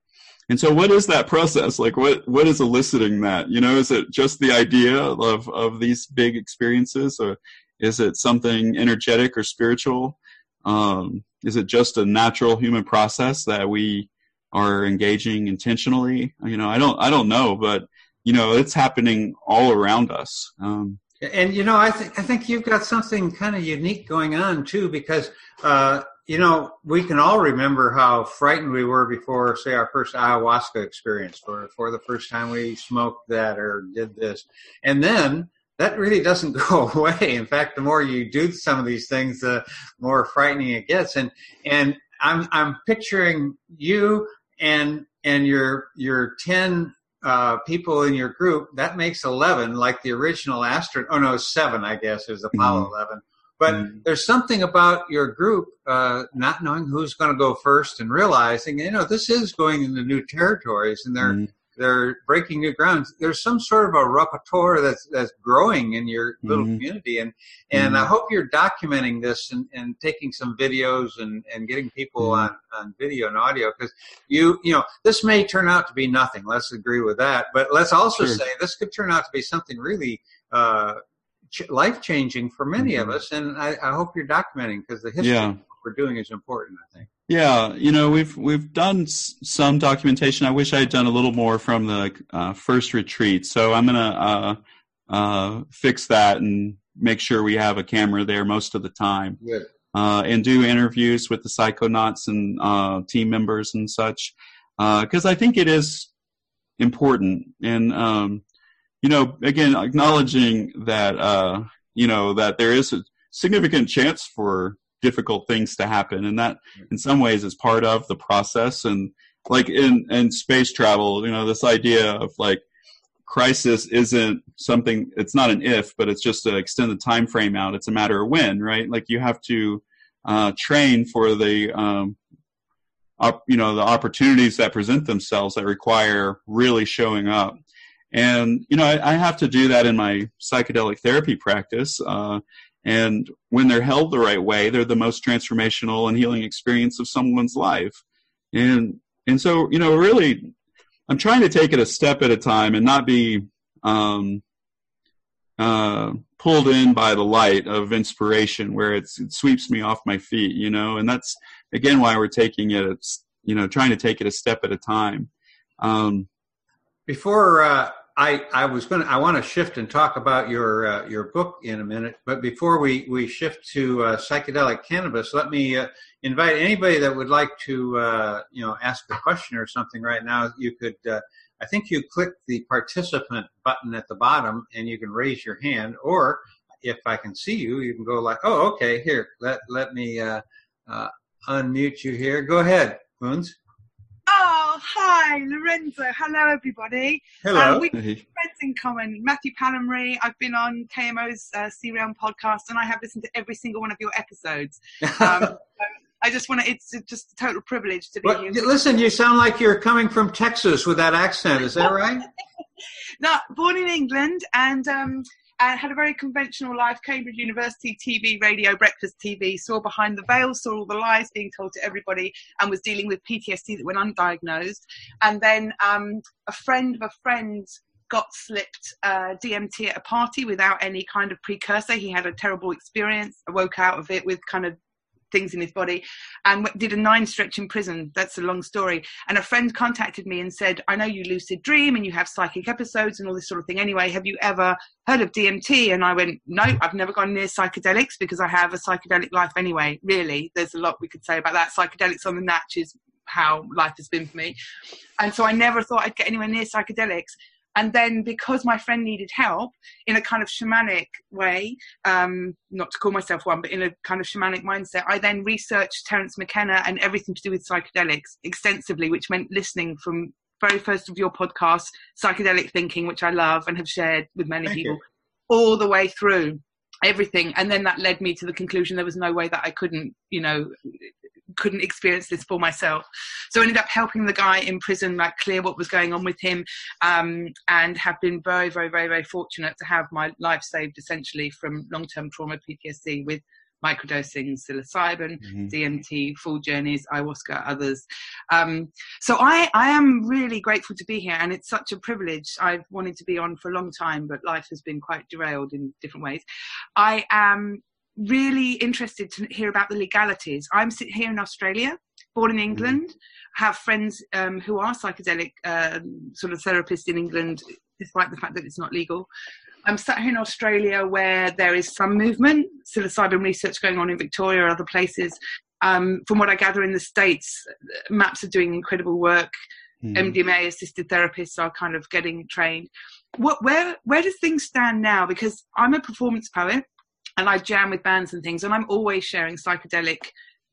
and so what is that process like? What what is eliciting that? You know, is it just the idea of of these big experiences, or is it something energetic or spiritual? Um, is it just a natural human process that we are engaging intentionally? You know, I don't I don't know, but you know, it's happening all around us. Um, and you know, I think I think you've got something kind of unique going on too, because uh, you know, we can all remember how frightened we were before, say, our first ayahuasca experience, or for the first time we smoked that or did this. And then that really doesn't go away. In fact, the more you do some of these things, the more frightening it gets. And, and I'm, I'm picturing you and, and your, your 10 uh, people in your group, that makes 11, like the original astronaut. Oh, no, seven, I guess, is Apollo mm-hmm. 11. But mm. there's something about your group uh, not knowing who's going to go first and realizing, you know, this is going into new territories and they're mm. They're breaking new grounds. There's some sort of a repertoire that's that's growing in your little mm. community, and and I hope you're documenting this and, and taking some videos and, and getting people on, on video and audio because you you know this may turn out to be nothing. Let's agree with that, but let's also sure. say this could turn out to be something really. Uh, ch- life changing for many mm-hmm. of us. And I, I hope you're documenting because the history yeah. We're doing is important. I think. Yeah, you know we've we've done some documentation. I wish I had done a little more from the uh, first retreat. So I'm gonna uh, uh, fix that and make sure we have a camera there most of the time. Good. Uh, and do interviews with the psychonauts and uh, team members and such because uh, I think it is important and um, you know, again, acknowledging that, uh, you know, that there is a significant chance for difficult things to happen. And that in some ways is part of the process. And like in, in space travel, you know, this idea of like crisis isn't something, it's not an if, but it's just to extend the time frame out. It's a matter of when, right? Like you have to, uh, train for the, um, up, you know, the opportunities that present themselves that require really showing up. And, you know, I, I, have to do that in my psychedelic therapy practice. Uh, and when they're held the right way, they're the most transformational and healing experience of someone's life. And, and so, you know, really, I'm trying to take it a step at a time and not be, um, uh, pulled in by the light of inspiration where it sweeps me off my feet, you know, and that's again why we're taking it, you know, trying to take it a step at a time. Um, before uh, I, I was going to, I want to shift and talk about your, uh, your book in a minute. But before we, we shift to uh, psychedelic cannabis, let me uh, invite anybody that would like to, uh, you know, ask a question or something right now. You could, uh, I think you click the participant button at the bottom and you can raise your hand. Or if I can see you, you can go like, oh, okay, here, let, let me uh, unmute you here. Go ahead, Moons. Oh, hi, Lorenzo. Hello, everybody. Hello. Um, we have friends in common. Matthew Pallamary. I've been on KMO's uh, C-Realm podcast, and I have listened to every single one of your episodes. Um, I just want to, it's just a total privilege to be well, here. Listen, you sound like you're coming from Texas with that accent. Is that right? no, born in England and um, Had a very conventional life, Cambridge University, TV, radio, breakfast TV, saw behind the veil, saw all the lies being told to everybody, and was dealing with PTSD that went undiagnosed. And then um, a friend of a friend got slipped uh, DMT at a party without any kind of precursor. He had a terrible experience. I woke out of it with kind of things in his body and did a nine stretch in prison. That's a long story. And a friend contacted me and said, I know you lucid dream and you have psychic episodes and all this sort of thing. Anyway, have you ever heard of DMT? And I went, no, I've never gone near psychedelics because I have a psychedelic life anyway. Really, there's a lot we could say about that. Psychedelics on the natch is how life has been for me. And so I never thought I'd get anywhere near psychedelics. And then because my friend needed help in a kind of shamanic way, um, not to call myself one, but in a kind of shamanic mindset, I then researched Terence McKenna and everything to do with psychedelics extensively, which meant listening from very first of your podcast, psychedelic thinking, which I love and have shared with many Thank people, you. all the way through everything. And then that led me to the conclusion there was no way that I couldn't, you know, couldn't experience this for myself. So I ended up helping the guy in prison like clear what was going on with him, um, and have been very, very, very, very fortunate to have my life saved essentially from long-term trauma PTSD with microdosing psilocybin, mm-hmm. DMT, full journeys, ayahuasca, others. Um, so I, I am really grateful to be here, and it's such a privilege. I've wanted to be on for a long time, but life has been quite derailed in different ways. I am really interested to hear about the legalities. I'm here in Australia, born in mm-hmm. England, have friends um, who are psychedelic uh, sort of therapists in England, despite the fact that it's not legal. I'm sat here in Australia where there is some movement, psilocybin research going on in Victoria or other places. Um, from what I gather in the States, MAPS are doing incredible work. Mm. MDMA assisted therapists are kind of getting trained. What, where, where does things stand now? Because I'm a performance poet and I jam with bands and things, and I'm always sharing psychedelic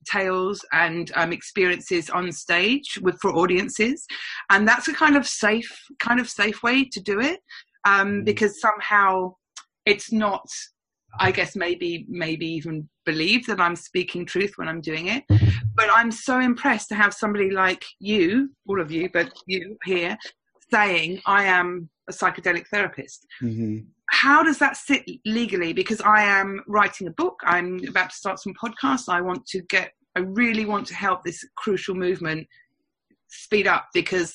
tales and um, experiences on stage with for audiences, and that's a kind of safe kind of safe way to do it um, mm. because somehow it's not. I guess maybe maybe even believe that I'm speaking truth when I'm doing it. But I'm so impressed to have somebody like you, all of you, but you here, saying I am a psychedelic therapist. Mm-hmm how does that sit legally? Because I am writing a book, I'm about to start some podcasts. I want to get, I really want to help this crucial movement speed up because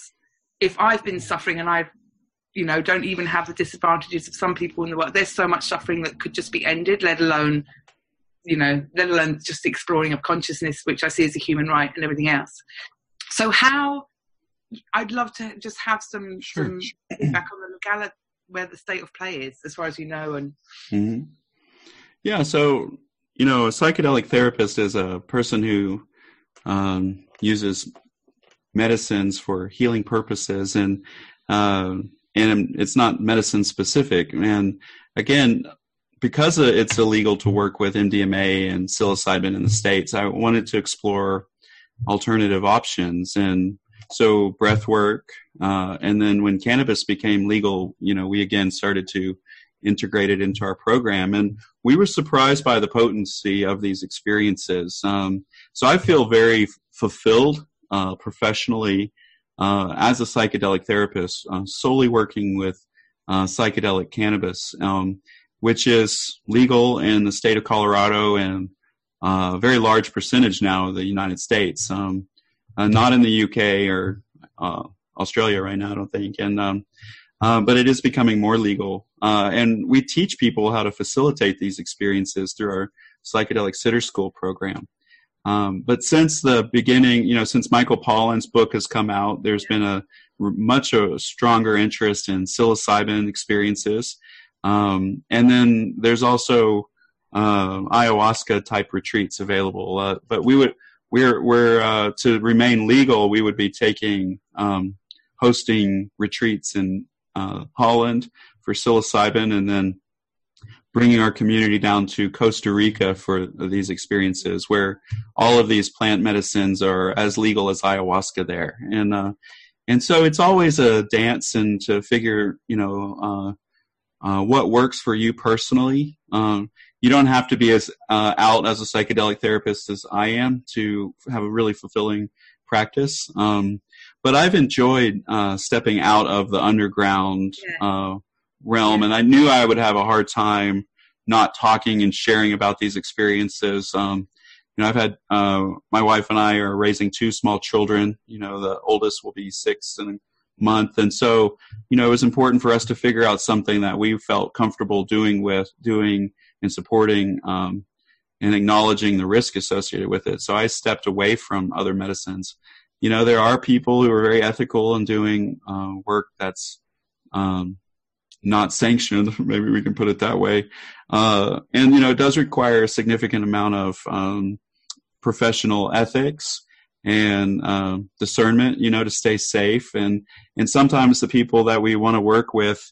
if I've been suffering and I've, you know, don't even have the disadvantages of some people in the world, there's so much suffering that could just be ended, let alone, you know, let alone just exploring of consciousness, which I see as a human right and everything else. So how, I'd love to just have some, sure. some feedback on the legality where the state of play is, as far as you know. And mm-hmm. yeah, so you know, a psychedelic therapist is a person who um, uses medicines for healing purposes, and uh, and it's not medicine specific. And again, because it's illegal to work with MDMA and psilocybin in the states, I wanted to explore alternative options. And so breath work uh, and then when cannabis became legal you know we again started to integrate it into our program. And we were surprised by the potency of these experiences. Um, so i feel very fulfilled uh, professionally uh, as a psychedelic therapist uh, solely working with uh, psychedelic cannabis um, which is legal in the state of colorado and uh, a very large percentage now of the united states um, uh, not in the UK or uh, Australia right now, I don't think. And um, uh, but it is becoming more legal, uh, and we teach people how to facilitate these experiences through our psychedelic sitter school program. Um, but since the beginning, you know, since Michael Pollan's book has come out, there's been a much a stronger interest in psilocybin experiences, um, and then there's also uh, ayahuasca type retreats available. Uh, but we would we're we're uh, to remain legal. We would be taking um, hosting retreats in uh, Holland for psilocybin, and then bringing our community down to Costa Rica for these experiences, where all of these plant medicines are as legal as ayahuasca there, and uh, and so it's always a dance and to figure, you know. Uh, uh, what works for you personally. Um, you don't have to be as uh, out as a psychedelic therapist as I am to have a really fulfilling practice. Um, but I've enjoyed uh, stepping out of the underground uh, realm, and I knew I would have a hard time not talking and sharing about these experiences. Um, you know, I've had uh, my wife and I are raising two small children. You know, the oldest will be six in a month, and so you know, it was important for us to figure out something that we felt comfortable doing with doing and supporting um, and acknowledging the risk associated with it. So I stepped away from other medicines. You know, there are people who are very ethical and doing uh, work that's um, not sanctioned. Maybe we can put it that way. Uh, and you know, it does require a significant amount of um, professional ethics and um, discernment. You know, to stay safe. And and sometimes the people that we want to work with,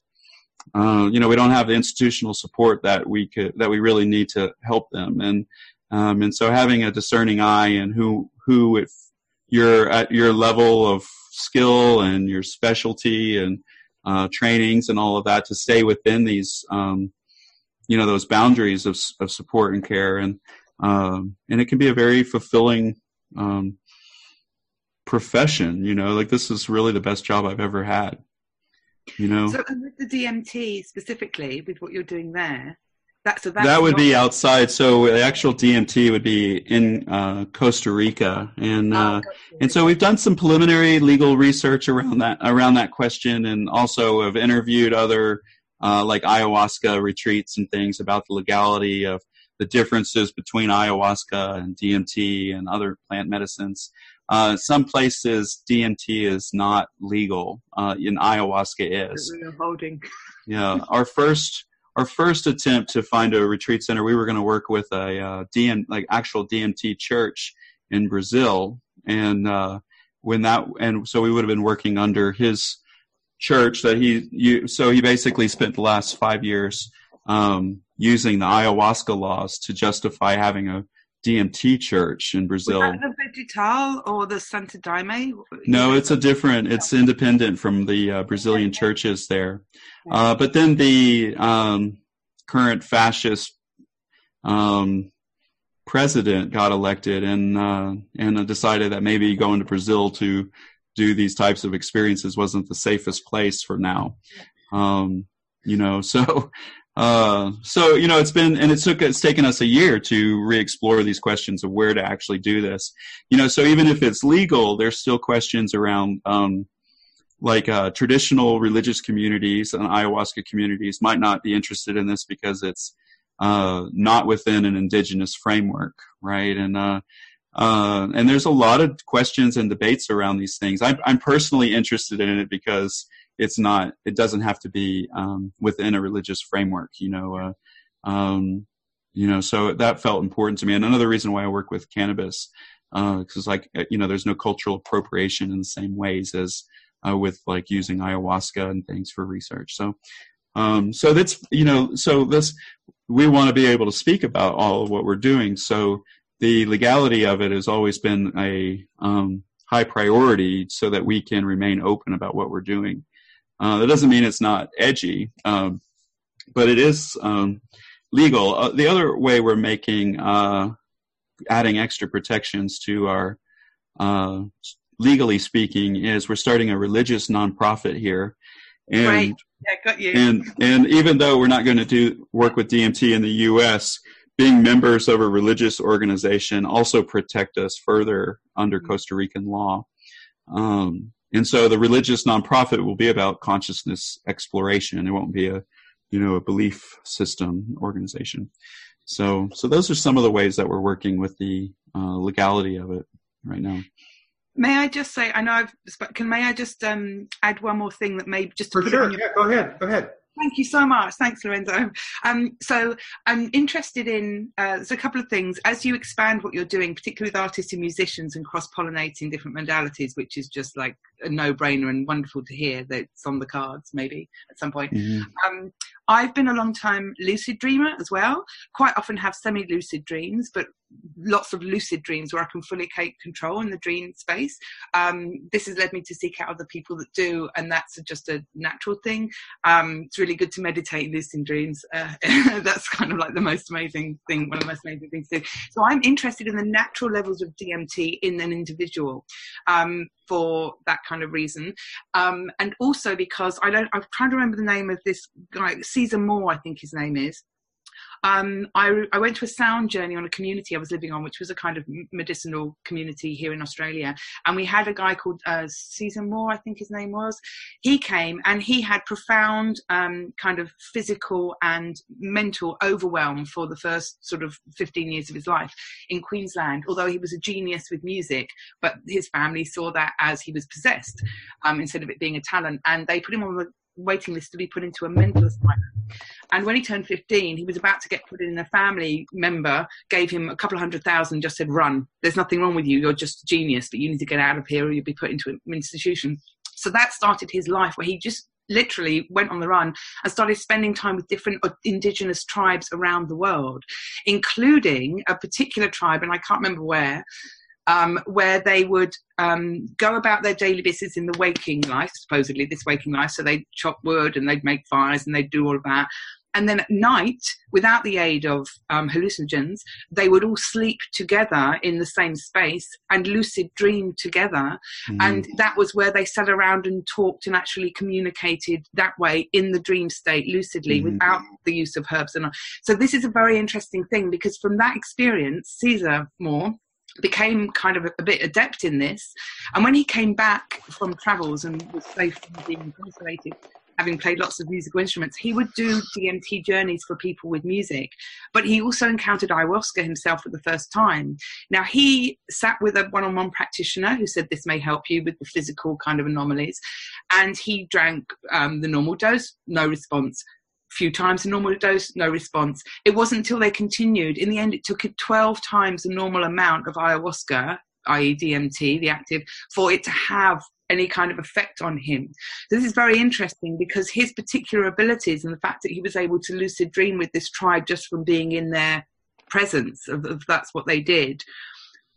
uh, you know, we don't have the institutional support that we could that we really need to help them. And um, and so having a discerning eye and who who if you're at your level of skill and your specialty and uh, trainings and all of that to stay within these, um, you know, those boundaries of, of support and care. And, um, and it can be a very fulfilling, um, profession, you know, like this is really the best job I've ever had, you know. So with the DMT specifically, with what you're doing there, that, so that would be outside. So the actual DMT would be in uh, Costa Rica, and uh, oh, and so we've done some preliminary legal research around that around that question, and also have interviewed other uh, like ayahuasca retreats and things about the legality of the differences between ayahuasca and DMT and other plant medicines. Uh, some places DMT is not legal. Uh, in ayahuasca is. Holding. Yeah, our first our first attempt to find a retreat center, we were going to work with a uh, DM, like actual DMT church in Brazil, and uh, when that, and so we would have been working under his church that he, you, so he basically spent the last five years um, using the ayahuasca laws to justify having a DMT church in Brazil. The Vegetal or the Santo Daime? No, it's a different. It's independent from the uh, Brazilian churches there. Uh, but then the um, current fascist um, president got elected and uh, and decided that maybe going to Brazil to do these types of experiences wasn't the safest place for now. Um, you know, so uh, so you know, it's been and it took it's taken us a year to re-explore these questions of where to actually do this. You know, so even if it's legal, there's still questions around um, like uh, traditional religious communities and ayahuasca communities might not be interested in this because it's uh, not within an indigenous framework, right? And uh, uh and there's a lot of questions and debates around these things. I'm, I'm personally interested in it because it's not it doesn't have to be um, within a religious framework you know uh, um, you know so that felt important to me. And another reason why i work with cannabis because uh, like uh, you know there's no cultural appropriation in the same ways as uh, with like using ayahuasca and things for research. So um, so that's you know so this we want to be able to speak about all of what we're doing. So the legality of it has always been a um, high priority so that we can remain open about what we're doing uh, that doesn't mean it's not edgy, um, but it is um, legal. Uh, the other way we're making uh, adding extra protections to our uh, legally speaking is we're starting a religious nonprofit here. And, right. Yeah, got you. And and even though we're not going to do work with DMT in the U.S., being members of a religious organization also protect us further under mm-hmm. Costa Rican law. Um, and so the religious nonprofit will be about consciousness exploration. It won't be a, you know, a belief system organization. So, so those are some of the ways that we're working with the uh, legality of it right now. May I just say, I know I've, can may I just um, add one more thing that may just for sure. Your- yeah, go ahead. Go ahead. Thank you so much. Thanks, Lorenzo. Um, so I'm interested in uh, there's a couple of things as you expand what you're doing, particularly with artists and musicians and cross-pollinating different modalities, which is just like a no-brainer and wonderful to hear that it's on the cards maybe at some point. Mm-hmm. Um, I've been a long time lucid dreamer as well. Quite often have semi-lucid dreams, but lots of lucid dreams where I can fully take control in the dream space. Um, this has led me to seek out other people that do, and that's just a natural thing. Um, it's really good to meditate lucid dreams. Uh, that's kind of like the most amazing thing, one of the most amazing things to do. So I'm interested in the natural levels of DMT in an individual. Um, for that kind of reason, um, and also because I don't, I'm trying to remember the name of this guy, Caesar Moore, I think his name is. Um, I, I went to a sound journey on a community I was living on, which was a kind of medicinal community here in Australia. And we had a guy called uh, Caesar Moore, I think his name was. He came and he had profound um, kind of physical and mental overwhelm for the first sort of 15 years of his life in Queensland, although he was a genius with music, but his family saw that as he was possessed um, instead of it being a talent. And they put him on the waiting list to be put into a mental asylum. And when he turned 15, he was about to get put in. A family member gave him a couple of hundred thousand, just said, Run. There's nothing wrong with you. You're just a genius, but you need to get out of here or you'll be put into an institution. So that started his life where he just literally went on the run and started spending time with different indigenous tribes around the world, including a particular tribe, and I can't remember where, um, where they would um, go about their daily business in the waking life, supposedly this waking life. So they'd chop wood and they'd make fires and they'd do all of that. And then at night, without the aid of um, hallucinogens, they would all sleep together in the same space and lucid dream together. Mm-hmm. And that was where they sat around and talked and actually communicated that way in the dream state lucidly mm-hmm. without the use of herbs. And so this is a very interesting thing because from that experience, Caesar Moore became kind of a, bit adept in this. And when he came back from travels and was safe from being incarcerated, having played lots of musical instruments, he would do DMT journeys for people with music. But he also encountered ayahuasca himself for the first time. Now, he sat with a one on one practitioner who said this may help you with the physical kind of anomalies. And he drank um, the normal dose, no response few times the normal dose, no response. It wasn't until they continued. In the end, it took 12 times the normal amount of ayahuasca, i.e., DMT, the active, for it to have any kind of effect on him. So This is very interesting because his particular abilities and the fact that he was able to lucid dream with this tribe just from being in their presence, of, of that's what they did.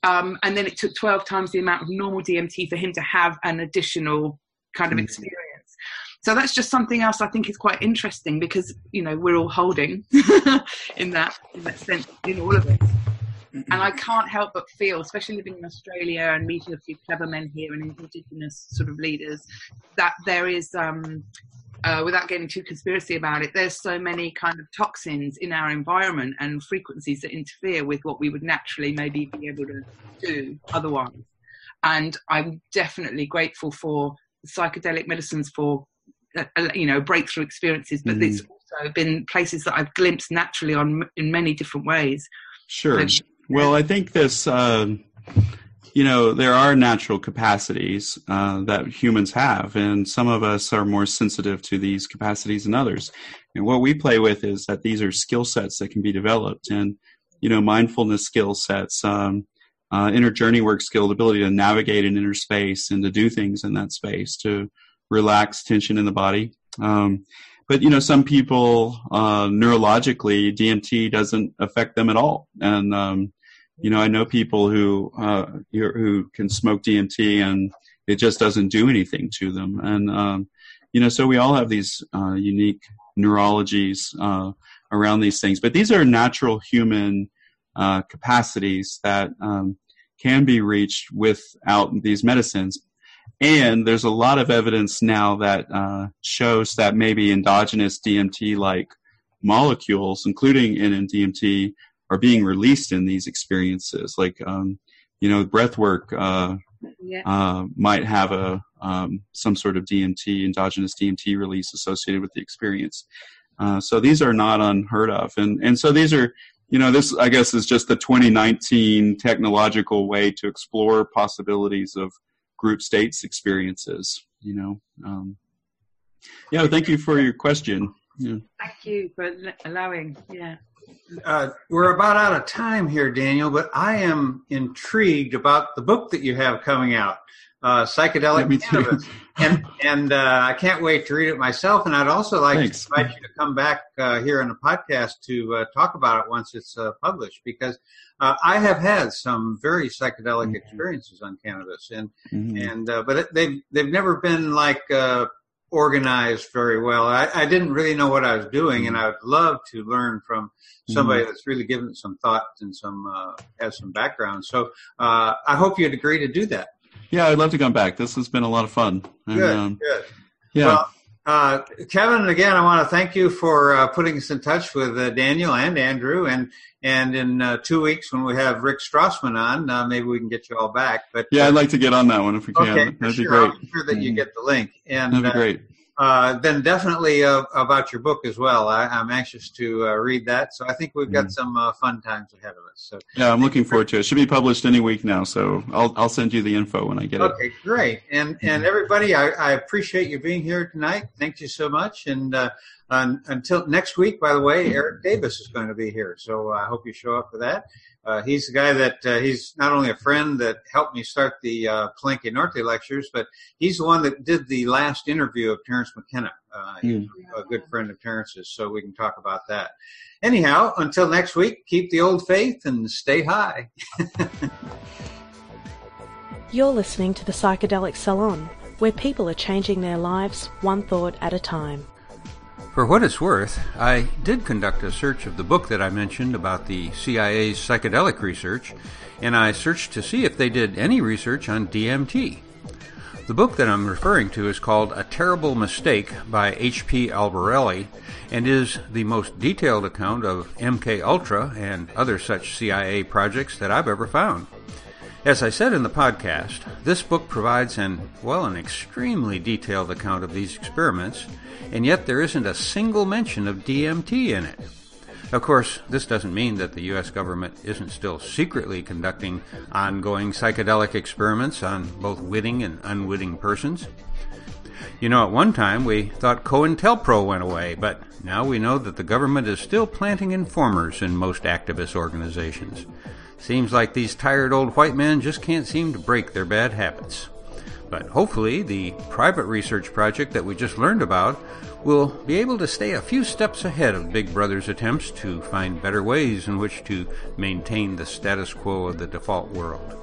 Um, and then it took 12 times the amount of normal DMT for him to have an additional kind of mm-hmm. experience. So that's just something else I think is quite interesting because you know we're all holding in that in that sense in all of it. And I can't help but feel, especially living in Australia and meeting a few clever men here and indigenous sort of leaders, that there is, um, uh, without getting too conspiracy about it, there's so many kind of toxins in our environment and frequencies that interfere with what we would naturally maybe be able to do otherwise. And I'm definitely grateful for psychedelic medicines for you know breakthrough experiences but mm. it's also been places that i've glimpsed naturally on in many different ways. Sure. Well i think this uh, you know there are natural capacities uh, that humans have and some of us are more sensitive to these capacities than others. And what we play with is that these are skill sets that can be developed and you know mindfulness skill sets um, uh, inner journey work skill the ability to navigate an inner space and to do things in that space to relax tension in the body. Um, but you know, some people uh, neurologically DMT doesn't affect them at all, and um, you know, I know people who uh, who can smoke DMT and it just doesn't do anything to them, and um, you know, so we all have these uh, unique neurologies uh, around these things, but these are natural human uh, capacities that um, can be reached without these medicines. And there's a lot of evidence now that uh, shows that maybe endogenous DMT like molecules, including NN DMT, are being released in these experiences. Like, um, you know, breath work uh, yeah. uh, might have a um, some sort of DMT, endogenous DMT release associated with the experience. Uh, so these are not unheard of, and and so these are, you know, this I guess is just the 2019 technological way to explore possibilities of group states experiences you know um, yeah thank you for your question. Yeah. thank you for allowing yeah. Uh, we're about out of time here, Daniel, but I am intrigued about the book that you have coming out uh, psychedelic yeah, cannabis, and and uh, I can't wait to read it myself. And I'd also like Thanks. to invite you to come back uh, here on the podcast to uh, talk about it once it's uh, published, because uh, I have had some very psychedelic mm-hmm. experiences on cannabis, and mm-hmm. and but it, they've they've never been like organized very well. I, I, didn't really know what I was doing, and mm-hmm. I would love to learn from somebody mm-hmm. that's really given it some thought and some has some background. So I hope you'd agree to do that. Yeah, I'd love to come back. This has been a lot of fun. And, good, um, good. Yeah. Well, Uh, Kevin, again, I want to thank you for uh, putting us in touch with uh, Daniel and Andrew, and and in uh, two weeks when we have Rick Strassman on, uh, maybe we can get you all back. But yeah, I'd like to get on that one if we can. Okay, That'd sure. be great. Be sure that you get the link. And That'd be great. Uh, then definitely uh, about your book as well. I, I'm anxious to uh, read that. So I think we've got Mm. some uh, fun times ahead of us. So Yeah, I'm looking forward to it. Should be published any week now, so I'll I'll send you the info when I get it. okay, great. And Mm-hmm. and everybody, I, I appreciate you being here tonight. Thank you so much. And uh, un until next week, by the way, Eric Davis is going to be here. So I hope you show up for that. Uh, he's the guy that uh, he's not only a friend that helped me start the uh, Palenque Norte lectures, but he's the one that did the last interview of Terence McKenna. Uh, he's a good friend of Terence's, so we can talk about that. Anyhow, until next week, keep the old faith and stay high. You're listening to the Psychedelic Salon, where people are changing their lives one thought at a time. For what it's worth, I did conduct a search of the book that I mentioned about the CIA's psychedelic research, and I searched to see if they did any research on DMT. The book that I'm referring to is called A Terrible Mistake by H.P. Albarelli and is the most detailed account of MK Ultra and other such CIA projects that I've ever found. As I said in the podcast, this book provides an, well, an extremely detailed account of these experiments, and yet there isn't a single mention of DMT in it. Of course, this doesn't mean that the US government isn't still secretly conducting ongoing psychedelic experiments on both witting and unwitting persons. You know, at one time we thought COINTELPRO went away, but now we know that the government is still planting informers in most activist organizations. Seems like these tired old white men just can't seem to break their bad habits. But hopefully, the private research project that we just learned about will be able to stay a few steps ahead of Big Brother's attempts to find better ways in which to maintain the status quo of the default world.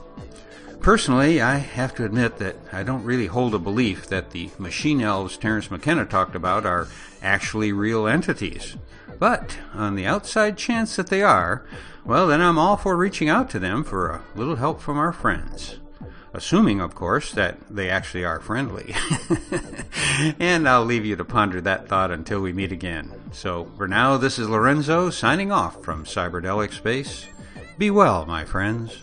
Personally, I have to admit that I don't really hold a belief that the machine elves Terence McKenna talked about are actually real entities. But on the outside chance that they are, well, then I'm all for reaching out to them for a little help from our friends. Assuming, of course, that they actually are friendly. and I'll leave you to ponder that thought until we meet again. So, for now, this is Lorenzo signing off from Cyberdelic Space. Be well, my friends.